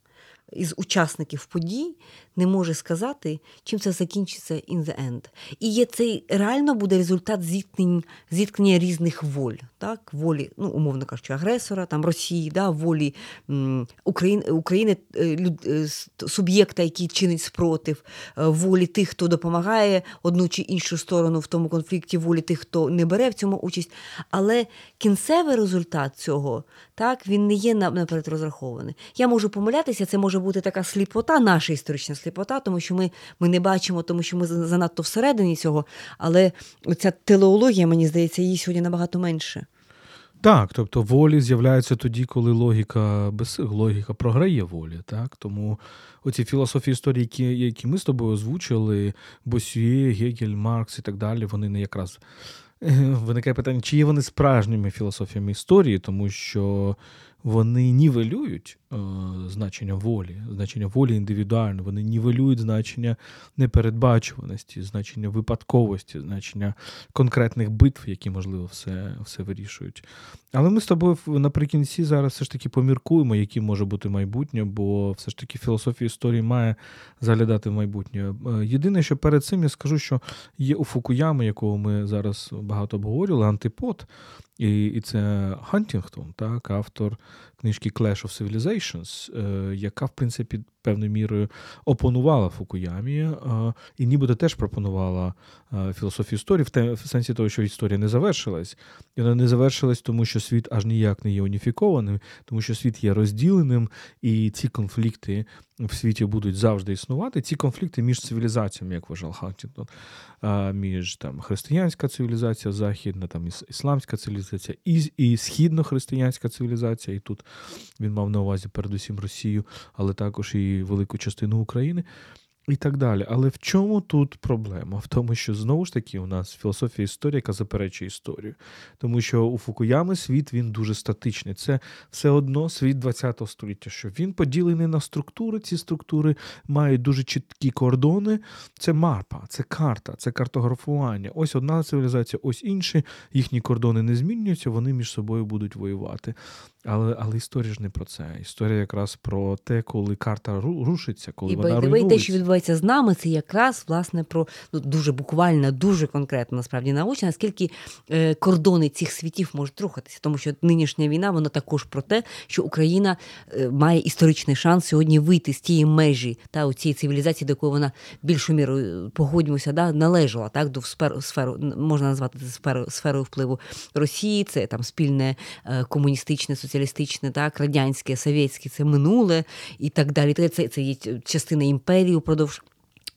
із учасників подій не може сказати, чим це закінчиться in the end. І є цей реально буде результат зіткнень, зіткнення різних воль, так? волі, ну, умовно кажучи, агресора, там Росії, да? волі м, України, України е, люд, е, суб'єкта, який чинить спротив, е, волі тих, хто допомагає одну чи іншу сторону в тому конфлікті, волі тих, хто не бере в цьому участь. Але кінцевий результат цього так, він не є наперед розрахований. Я можу помилятися, це може бути така сліпота, наша історична сліпота, тому що ми ми не бачимо, тому що ми занадто всередині цього. Але ця телеологія, мені здається, її сьогодні набагато менше. Так, тобто волі з'являються тоді, коли логіка без логіка програє волі. Так? Тому оці філософії історії, які які ми з тобою озвучили, Босює, Гегель, Маркс і так далі, вони не якраз виникає питання, чи є вони справжніми філософіями історії, тому що вони нівелюють е, значення волі, значення волі індивідуально, вони нівелюють значення непередбачуваності, значення випадковості, значення конкретних битв, які, можливо, все все вирішують. Але ми з тобою наприкінці зараз все ж таки поміркуємо, яким може бути майбутнє, бо все ж таки філософія історії має заглядати в майбутнє. Е, єдине, що перед цим я скажу, що є у Фукуями, якого ми зараз багато обговорювали, антипод. І і це Хантінгтон, так, автор книжки Clash of Civilizations, е, яка, в принципі, певною мірою опонувала Фукуямі, е, і нібито теж пропонувала е, філософію історії в, те, в сенсі того, що історія не завершилась. І вона не завершилась, тому що світ аж ніяк не є уніфікованим, тому що світ є розділеним, і ці конфлікти в світі будуть завжди існувати. Ці конфлікти між цивілізаціями, як вважав Хантінгтон, між там християнська цивілізація, західна, там ісламська цивілізація, і, і східно-християнська цивілізація, і тут він мав на увазі передусім Росію, але також і велику частину України і так далі. Але в чому тут проблема? В тому, що знову ж таки у нас філософія історії, яка заперечує історію. Тому що у Фукуями світ він дуже статичний. Це все одно світ ХХ століття, що він поділений на структури. Ці структури мають дуже чіткі кордони. Це мапа, це карта, це картографування. Ось одна цивілізація, ось інші. Їхні кордони не змінюються, вони між собою будуть воювати. Але але історія ж не про це. Історія якраз про те, коли карта рушиться, коли і вона руйнується. те, що відбувається з нами, це якраз власне про ну дуже буквально, дуже конкретно насправді научно, наскільки е, кордони цих світів можуть рухатися, тому що нинішня війна вона також про те, що Україна е, має історичний шанс сьогодні вийти з тієї межі та у цієї цивілізації, до якої вона більшою мірою е, погодьмося, да належала так до сферу, сферу можна назвати це сферу, сферою впливу Росії. Це там спільне е, комуністичне соціалістичне, так, радянське, совєтське, це минуле і так далі. Це це є частина імперії упродовж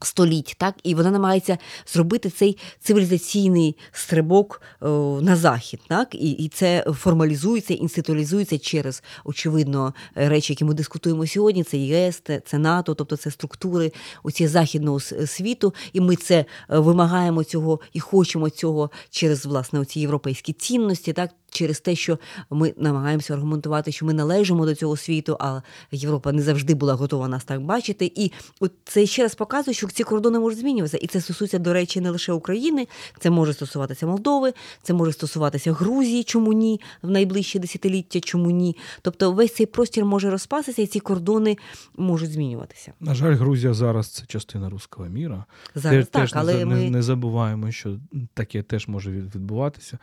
століть, так і вона намагається зробити цей цивілізаційний стрибок о, е, на захід, так і і це формалізується, інституалізується через очевидно речі, які ми дискутуємо сьогодні. Це ЄС, це НАТО, тобто це структури оці західного світу, і ми це е, вимагаємо цього і хочемо цього через власне оці європейські цінності, так через те, що ми намагаємося аргументувати, що ми належимо до цього світу, а Європа не завжди була готова нас так бачити. І от це ще раз показує, що ці кордони можуть змінюватися. І це стосується, до речі, не лише України, це може стосуватися Молдови, це може стосуватися Грузії, чому ні, в найближчі десятиліття, чому ні. Тобто весь цей простір може розпастися, і ці кордони можуть змінюватися. На жаль, Грузія зараз це частина руського міра. Зараз так, теж але не, ми... не забуваємо, що таке теж може відбуватися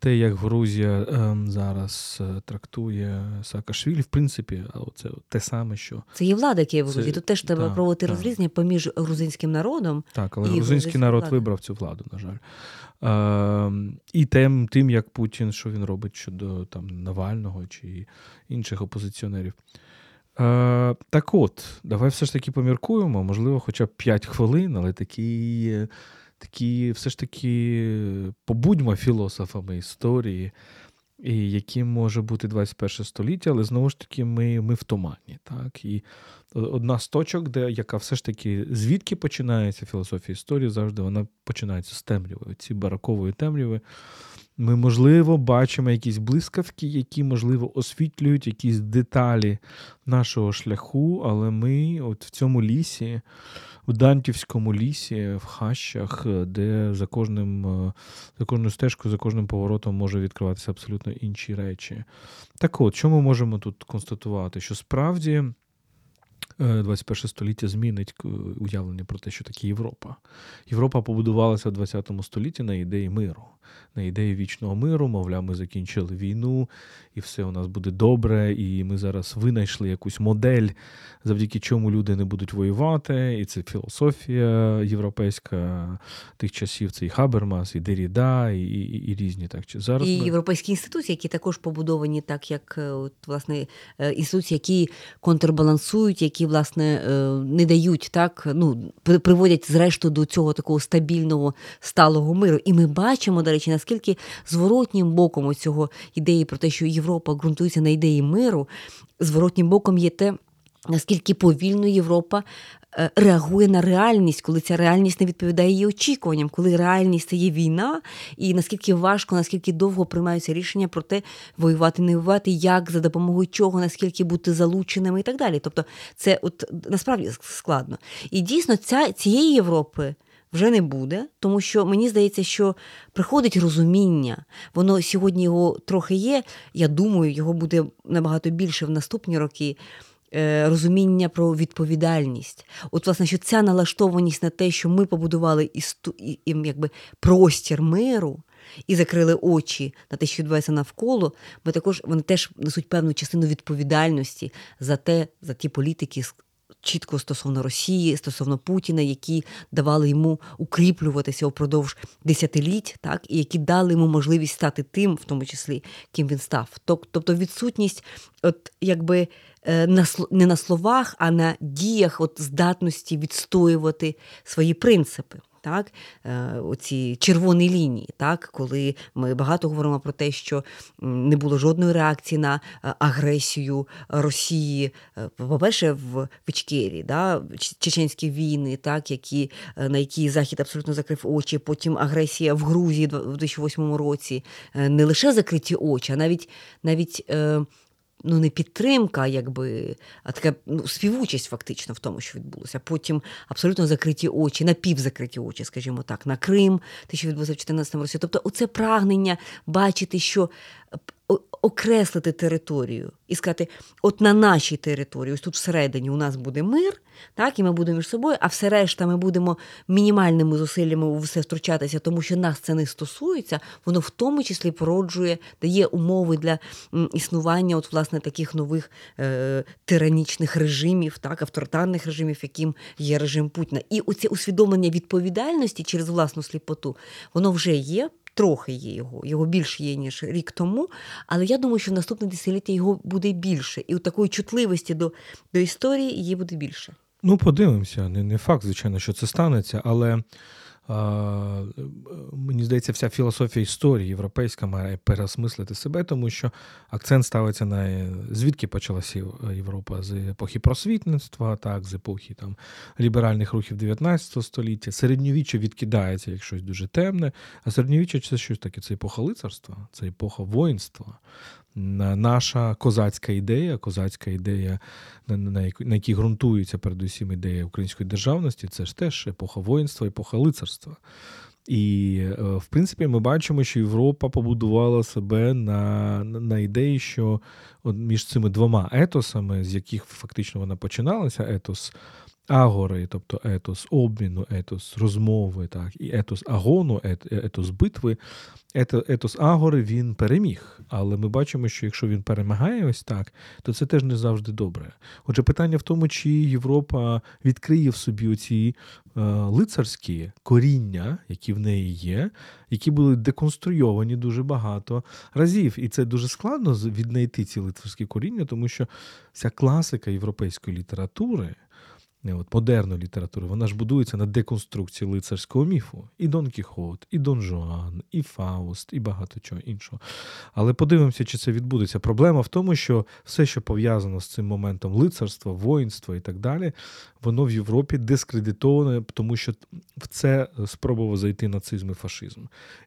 те, як Грузія ем, зараз е, трактує Саакашвілі, в принципі, це те саме, що це є влада Києва в Грузії. Тут теж треба так, проводити так. розрізнення поміж грузинським народом. Так, але і грузинський народ влади. вибрав цю владу, на жаль. Е, І тим, тим, як Путін, що він робить щодо там Навального чи інших опозиціонерів. Е, Так от, давай все ж таки поміркуємо, можливо, хоча б 5 хвилин, але такі такі, все ж таки, побудьмо філософами історії. і яким може бути 21 століття, але знову ж таки, ми ми в тумані. Так? І одна з точок, де яка все ж таки звідки починається філософія історії, завжди вона починається з темряви. Ці баракової темряви. Ми, можливо, бачимо якісь блискавки, які, можливо, освітлюють якісь деталі нашого шляху, але ми от в цьому лісі, в Дантівському лісі, в хащах, де за кожним, за кожною стежкою, за кожним поворотом може відкриватися абсолютно інші речі. Так от, що ми можемо тут констатувати? Що справді. 21 е, століття змінить уявлення про те, що таке Європа. Європа побудувалася в 20 столітті на ідеї миру на ідеї вічного миру, мовляв, ми закінчили війну, і все у нас буде добре, і ми зараз винайшли якусь модель, завдяки чому люди не будуть воювати. І це філософія європейська тих часів. Це і Хабермас, і Деріда, і і, і різні так. Зараз І ми... європейські інституції, які також побудовані так, як е, от, власне е, інституції, які контрбалансують, які власне е, не дають так, ну приводять зрештою до цього такого стабільного сталого миру. І ми бачимо, до речі, наскільки зворотнім боком цього ідеї про те, що Європа ґрунтується на ідеї миру, зворотнім боком є те, наскільки повільно Європа. Е, реагує на реальність, коли ця реальність не відповідає її очікуванням, коли реальність це є війна, і наскільки важко, наскільки довго приймаються рішення про те, воювати, не воювати, як за допомогою чого, наскільки бути залученими і так далі. Тобто, це от насправді складно. І дійсно, ця цієї Європи вже не буде, тому що мені здається, що приходить розуміння. Воно сьогодні його трохи є. Я думаю, його буде набагато більше в наступні роки. Е, розуміння про відповідальність. От, власне, що ця налаштованість на те, що ми побудували істу... якби, простір миру і закрили очі на те, що відбувається навколо, ми також вони теж несуть певну частину відповідальності за те, за ті політики, чітко стосовно Росії, стосовно Путіна, які давали йому укріплюватися упродовж десятиліть, так і які дали йому можливість стати тим, в тому числі ким він став. Тобто відсутність, от якби. Е, не на словах, а на діях от здатності відстоювати свої принципи так, е, оці червоні лінії, так, коли ми багато говоримо про те, що не було жодної реакції на е, агресію Росії, е, по-перше, в Ічкері, да, чеченські війни, так, які, на які Захід абсолютно закрив очі. Потім агресія в Грузії в 2008 році, не лише закриті очі, а навіть навіть ну не підтримка, якби, а така ну, співучасть фактично в тому, що відбулося. Потім абсолютно закриті очі, напівзакриті очі, скажімо так, на Крим, те, що відбулося в 2014 році. Тобто, оце прагнення бачити, що окреслити територію і сказати, от на нашій території, ось тут всередині у нас буде мир, так, і ми будемо між собою, а все решта ми будемо мінімальними зусиллями у все втручатися, тому що нас це не стосується, воно в тому числі породжує, дає умови для існування от, власне, таких нових е, тиранічних режимів, так, авторитарних режимів, яким є режим Путіна. І оце усвідомлення відповідальності через власну сліпоту, воно вже є трохи є його, його більше є, ніж рік тому. Але я думаю, що в наступне десятиліття його буде більше. І у такої чутливості до, до історії її буде більше. Ну, подивимося. Не, не факт, звичайно, що це станеться, але. Мені здається, вся філософія історії європейська має переосмислити себе, тому що акцент ставиться на звідки почалася Європа з епохи просвітництва, так, з епохи там ліберальних рухів 19 століття. Середньовіччя відкидається як щось дуже темне, а середньовіччя це щось таке, це епоха лицарства, це епоха воїнства наша козацька ідея, козацька ідея, на якій ґрунтується передусім ідея української державності, це ж теж епоха воїнства, епоха лицарства. І, е, в принципі, ми бачимо, що Європа побудувала себе на на ідеї, що між цими двома етосами, з яких фактично вона починалася, етос агори, тобто етос обміну, етос розмови, так, і етос агону, етос битви, етос агори він переміг. Але ми бачимо, що якщо він перемагає ось так, то це теж не завжди добре. Отже, питання в тому, чи Європа відкриє в собі оці е, лицарські коріння, які в неї є, які були деконструйовані дуже багато разів. І це дуже складно віднайти ці лицарські коріння, тому що вся класика європейської літератури от, модерної літератури, вона ж будується на деконструкції лицарського міфу. І Дон Кіхот, і Дон Жуан, і Фауст, і багато чого іншого. Але подивимося, чи це відбудеться. Проблема в тому, що все, що пов'язано з цим моментом лицарства, воїнства і так далі, воно в Європі дискредитоване, тому що в це спробував зайти нацизм і фашизм.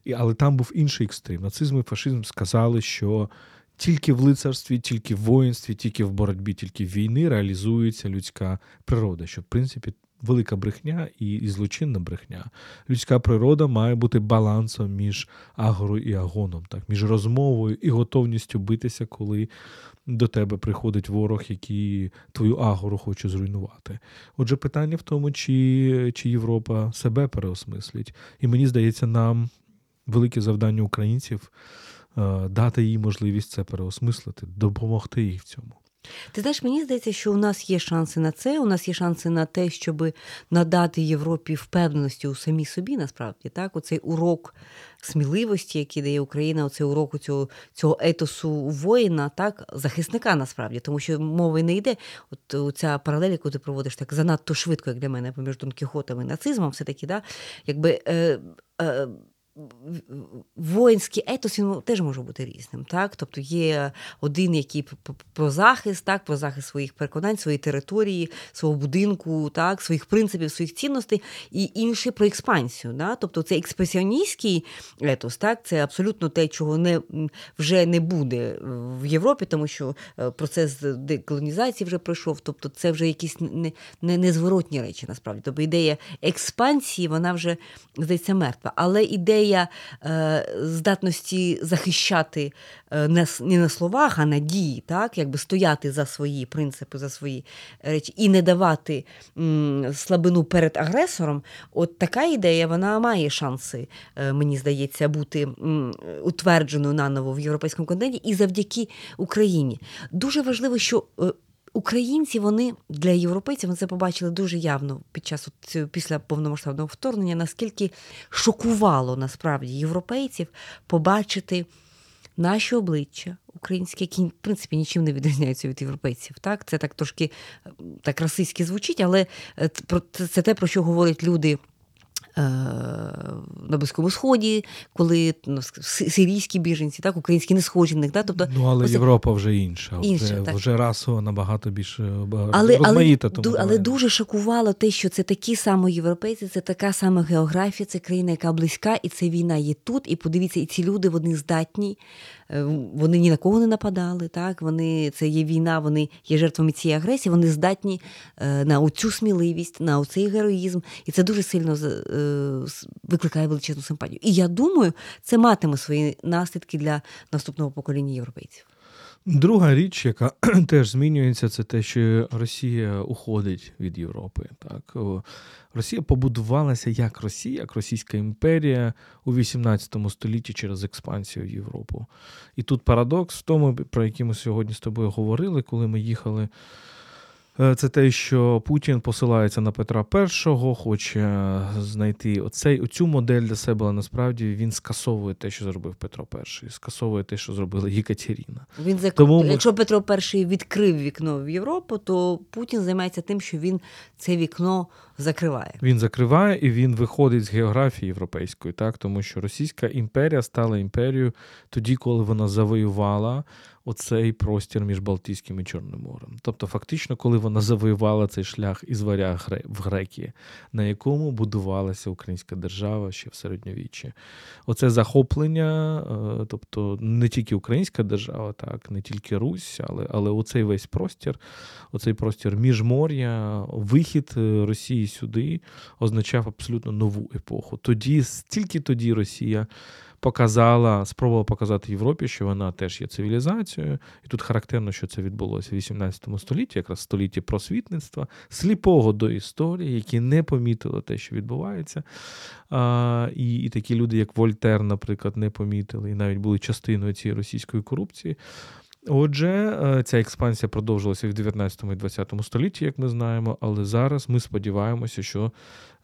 І, Але там був інший екстрим. Нацизм і фашизм сказали, що. Тільки в лицарстві, тільки в воїнстві, тільки в боротьбі, тільки в війни реалізується людська природа, що в принципі велика брехня і, і злочинна брехня. Людська природа має бути балансом між агорою і агоном, так, між розмовою і готовністю битися, коли до тебе приходить ворог, який твою агору хоче зруйнувати. Отже, питання в тому, чи, чи Європа себе переосмислить. І мені здається, нам велике завдання українців. Е, дати їй можливість це переосмислити, допомогти їй в цьому. Ти знаєш, мені здається, що у нас є шанси на це. У нас є шанси на те, щоб надати Європі впевненості у самій собі, насправді так, оцей урок сміливості, який дає Україна, оцей урок цього цього етосу воїна, так, захисника насправді, тому що мови не йде. От ця паралель, яку ти проводиш так занадто швидко, як для мене, поміж Дон Кіхотом і нацизмом, все таки, да, якби. Е, е, воїнський етос він теж може бути різним. Так? Тобто є один, який про захист, так, про захист своїх переконань, своєї території, свого будинку, так, своїх принципів, своїх цінностей, і інший про експансію. Да? Тобто це експансіоністський етос, так, це абсолютно те, чого не, вже не буде в Європі, тому що е, процес деколонізації вже пройшов. Тобто це вже якісь не, не, незворотні речі, насправді. Тобто ідея експансії, вона вже здається мертва. Але ідея ідея е, здатності захищати е, не, не на словах, а на дії, так, якби стояти за свої принципи, за свої речі і не давати м, слабину перед агресором. От така ідея вона має шанси, е, мені здається, бути м, утвердженою наново в європейському континенті і завдяки Україні. Дуже важливо, що. Українці вони для європейців вони це побачили дуже явно під час от, після повномасштабного вторгнення, наскільки шокувало насправді європейців побачити наші обличчя українські, які в принципі нічим не відрізняються від європейців. Так, це так трошки так расистськи звучить, але е, це те, про що говорять люди. Е, на Близькому Сході, коли ну, сирійські біженці, так, українські не схожі в них. Так? Тобто, ну, але ось... Європа вже інша, інша вже так. вже расово набагато більше але, розмаїта. Але, тому але дуже шокувало те, що це такі само європейці, це така сама географія, це країна, яка близька, і це війна є тут. І подивіться, і ці люди вони здатні вони ні на кого не нападали. Так вони це є війна, вони є жертвами цієї агресії. Вони здатні е, на оцю сміливість, на оцей героїзм, і це дуже сильно е, викликає величезну симпатію. І я думаю, це матиме свої наслідки для наступного покоління європейців. Друга річ, яка теж змінюється, це те, що Росія уходить від Європи. Так Росія побудувалася як Росія, як Російська імперія у 18 столітті через експансію в Європу. І тут парадокс в тому, про який ми сьогодні з тобою говорили, коли ми їхали. Е, це те, що Путін посилається на Петра І, хоче знайти оцей, оцю модель для себе, але насправді він скасовує те, що зробив Петро І, скасовує те, що зробила Єкатеріна. Він зак... Тому... Якщо Петро І відкрив вікно в Європу, то Путін займається тим, що він це вікно закриває. Він закриває і він виходить з географії європейської, так тому що Російська імперія стала імперією тоді, коли вона завоювала оцей простір між Балтійським і Чорним морем. Тобто, фактично, коли вона завоювала цей шлях із варя в Грекії, на якому будувалася українська держава ще в середньовіччі. Оце захоплення, е, тобто не тільки українська держава, так, не тільки Русь, але але оцей весь простір, оцей простір міжмор'я, вихід е, Росії сюди означав абсолютно нову епоху. Тоді, тільки тоді Росія показала, спробувала показати Європі, що вона теж є цивілізацією, і тут характерно, що це відбулося в 18 столітті, якраз столітті просвітництва, сліпого до історії, які не помітили те, що відбувається. А, І і такі люди, як Вольтер, наприклад, не помітили, і навіть були частиною цієї російської корупції. Отже, е, ця експансія продовжилася в 19 і 20 столітті, як ми знаємо, але зараз ми сподіваємося, що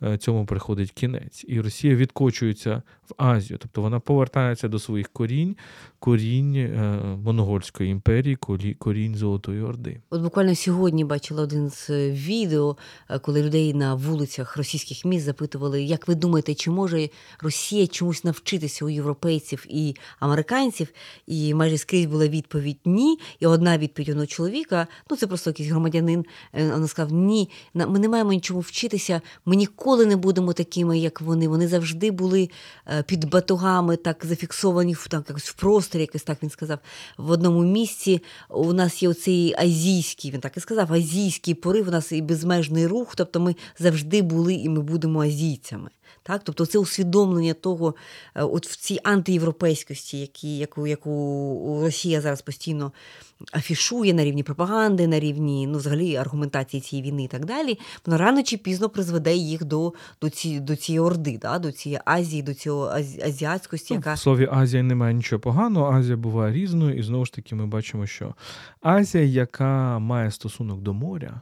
е, цьому приходить кінець, і Росія відкочується в Азію, тобто вона повертається до своїх корінь, корінь е, Монгольської імперії, корінь Золотої Орди. От буквально сьогодні бачила один з відео, коли людей на вулицях російських міст запитували, як ви думаєте, чи може Росія чомусь навчитися у європейців і американців? І майже скрізь була відповідь ні. І одна відповідь одного чоловіка, ну це просто якийсь громадянин. Вона сказав: Ні, ми не маємо нічого вчитися. Ми ніколи не будемо такими, як вони. Вони завжди були е, під батогами, так зафіксовані в так, якось в просторі, якось так він сказав. В одному місці у нас є оцей азійський, він так і сказав, азійський порив, у нас і безмежний рух. Тобто ми завжди були і ми будемо азійцями. Так? Тобто це усвідомлення того, е, от в цій антиєвропейськості, які, яку яку Росія зараз постійно афішує на рівні пропаганди, на рівні ну, взагалі аргументації цієї війни і так далі, воно рано чи пізно призведе їх до до, ці, до цієї орди, да? до цієї Азії, до цього азіатськості. яка... Ну, в слові Азія немає нічого поганого, Азія буває різною, і знову ж таки ми бачимо, що Азія, яка має стосунок до моря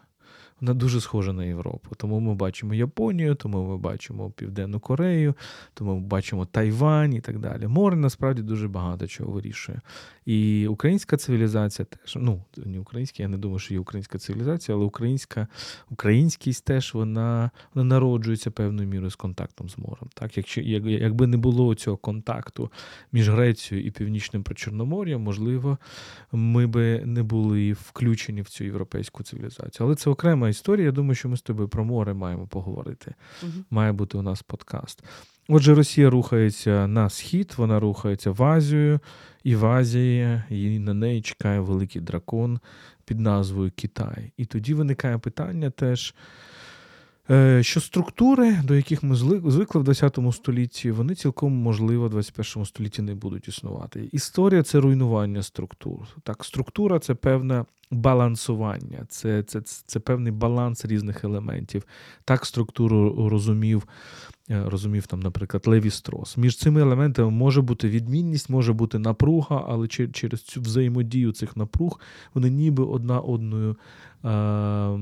вона дуже схожа на Європу. Тому ми бачимо Японію, тому ми бачимо Південну Корею, тому ми бачимо Тайвань і так далі. Море насправді дуже багато чого вирішує. І українська цивілізація теж, ну не українська, я не думаю, що є українська цивілізація, але українська українськість теж вона вона народжується певною мірою з контактом з морем. Так, якщо як, якби не було цього контакту між Грецією і Північним Причорномор'ям, можливо, ми би не були включені в цю європейську цивілізацію. Але це окрема історія. Я думаю, що ми з тобою про море маємо поговорити. Угу. Має бути у нас подкаст. Отже, Росія рухається на схід, вона рухається в Азію, і в Азії і на неї чекає великий дракон під назвою Китай. І тоді виникає питання теж. Е, що структури, до яких ми звикли в 20 столітті, вони цілком можливо в 21 столітті не будуть існувати. Історія це руйнування структур. Так, структура це певне балансування, це, це, це певний баланс різних елементів. Так, структуру розумів. Е, розумів там, наприклад, Леві Строс. Між цими елементами може бути відмінність, може бути напруга, але через цю взаємодію цих напруг вони ніби одна одною Е,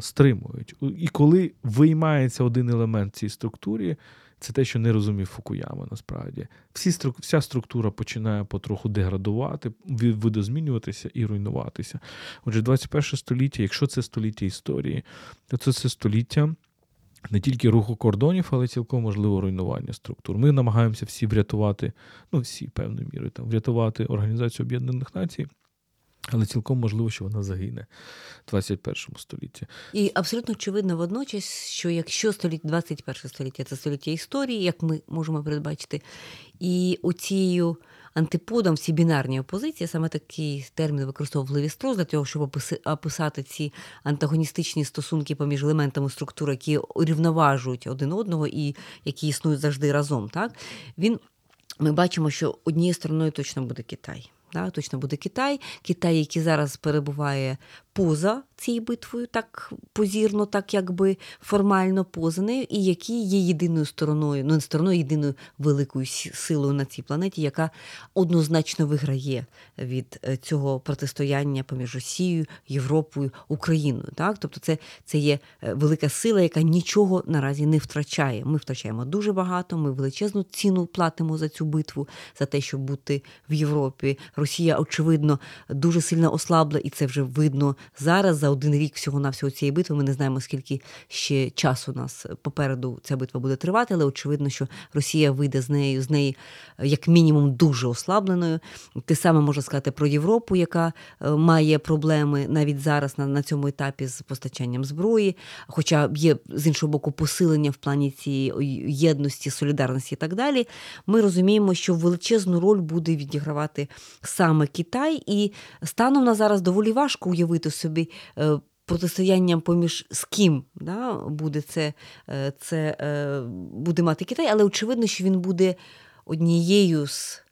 стримують. І коли виймається один елемент цій структурі, це те, що не розумів Фукуяма насправді. Всі, Вся структура починає потроху деградувати, видозмінюватися і руйнуватися. Отже, 21 століття, якщо це століття історії, то це, це століття. Не тільки руху кордонів, але цілком можливо руйнування структур. Ми намагаємося всі врятувати, ну всі певною мірою там врятувати Організацію Об'єднаних Націй. Але цілком можливо, що вона загине в 21 столітті. І абсолютно очевидно водночас, що якщо століття 21 століття це століття історії, як ми можемо передбачити, і оцією антиподом ці бінарні опозиції, саме такий термін використовував Леві Строс для того, щоб описати ці антагоністичні стосунки поміж елементами структури, які урівноважують один одного і які існують завжди разом. Так він ми бачимо, що однією стороною точно буде Китай. Да, Точно буде Китай, Китай, який зараз перебуває поза цією битвою, так позірно, так якби формально поза і які є єдиною стороною, ну не стороною, єдиною великою силою на цій планеті, яка однозначно виграє від е, цього протистояння поміж Росією, Європою, Україною. Так? Тобто, це це є е, велика сила, яка нічого наразі не втрачає. Ми втрачаємо дуже багато. Ми величезну ціну платимо за цю битву, за те, щоб бути в Європі. Росія, очевидно, дуже сильно ослабла, і це вже видно зараз. За один рік всього на всього цієї битви. Ми не знаємо, скільки ще часу нас попереду ця битва буде тривати, але очевидно, що Росія вийде з нею з неї як мінімум дуже ослабленою. Те саме можна сказати про Європу, яка е, має проблеми навіть зараз на, на цьому етапі з постачанням зброї. Хоча є з іншого боку посилення в плані цієї єдності, солідарності і так далі. Ми розуміємо, що величезну роль буде відігравати саме Китай, і станом на зараз доволі важко уявити собі. Е, протистоянням поміж з ким да, буде це, е, це е, буде мати Китай, але очевидно, що він буде однією з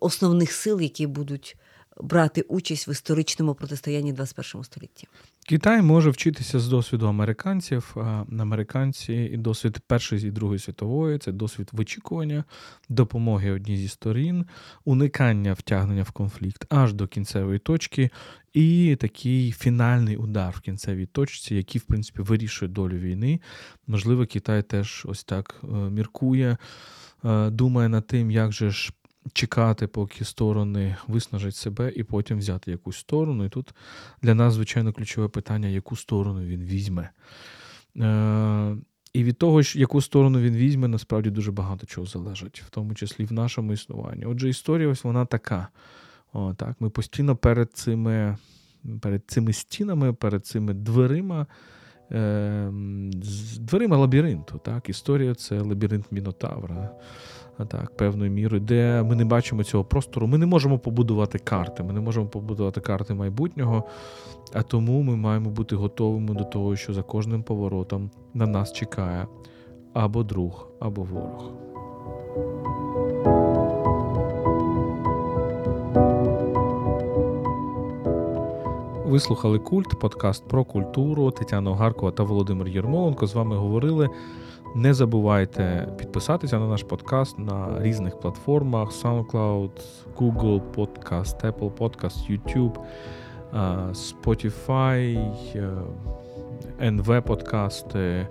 основних сил, які будуть брати участь в історичному протистоянні 21 столітті. Китай може вчитися з досвіду американців. Американці і досвід Першої і Другої світової це досвід вичікування, допомоги одній зі сторін, уникання втягнення в конфлікт аж до кінцевої точки, і такий фінальний удар в кінцевій точці, який, в принципі, вирішує долю війни. Можливо, Китай теж ось так е, міркує, е, думає над тим, як же ж чекати, поки сторони виснажать себе, і потім взяти якусь сторону. І тут для нас, звичайно, ключове питання, яку сторону він візьме. Е, і від того, яку сторону він візьме, насправді дуже багато чого залежить, в тому числі в нашому існуванні. Отже, історія ось вона така. О, так, Ми постійно перед цими перед цими стінами, перед цими дверима, е, дверима лабіринту. Так? Історія це лабіринт Мінотавра так, певною мірою, де ми не бачимо цього простору. Ми не можемо побудувати карти, ми не можемо побудувати карти майбутнього, а тому ми маємо бути готовими до того, що за кожним поворотом на нас чекає або друг, або ворог. Ви слухали культ, подкаст про культуру Тетяна Огаркова та Володимир Єрмоленко. З вами говорили не забувайте підписатися на наш подкаст на різних платформах: SoundCloud, Google Podcast, Apple Podcast, YouTube, Spotify, NV подкасти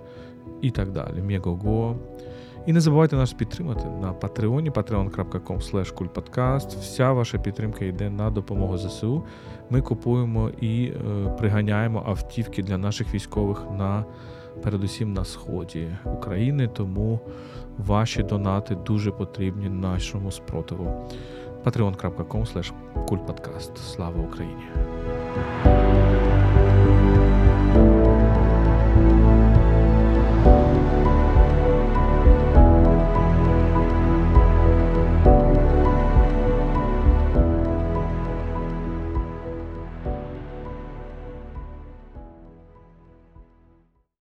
і так далі. Megogo. І не забувайте нас підтримати на Патреоні, patreon.com kultpodcast. Вся ваша підтримка йде на допомогу ЗСУ. Ми купуємо і е, приганяємо автівки для наших військових на передусім на сході України, тому ваші донати дуже потрібні нашому спротиву. patreon.com kultpodcast. Слава Україні!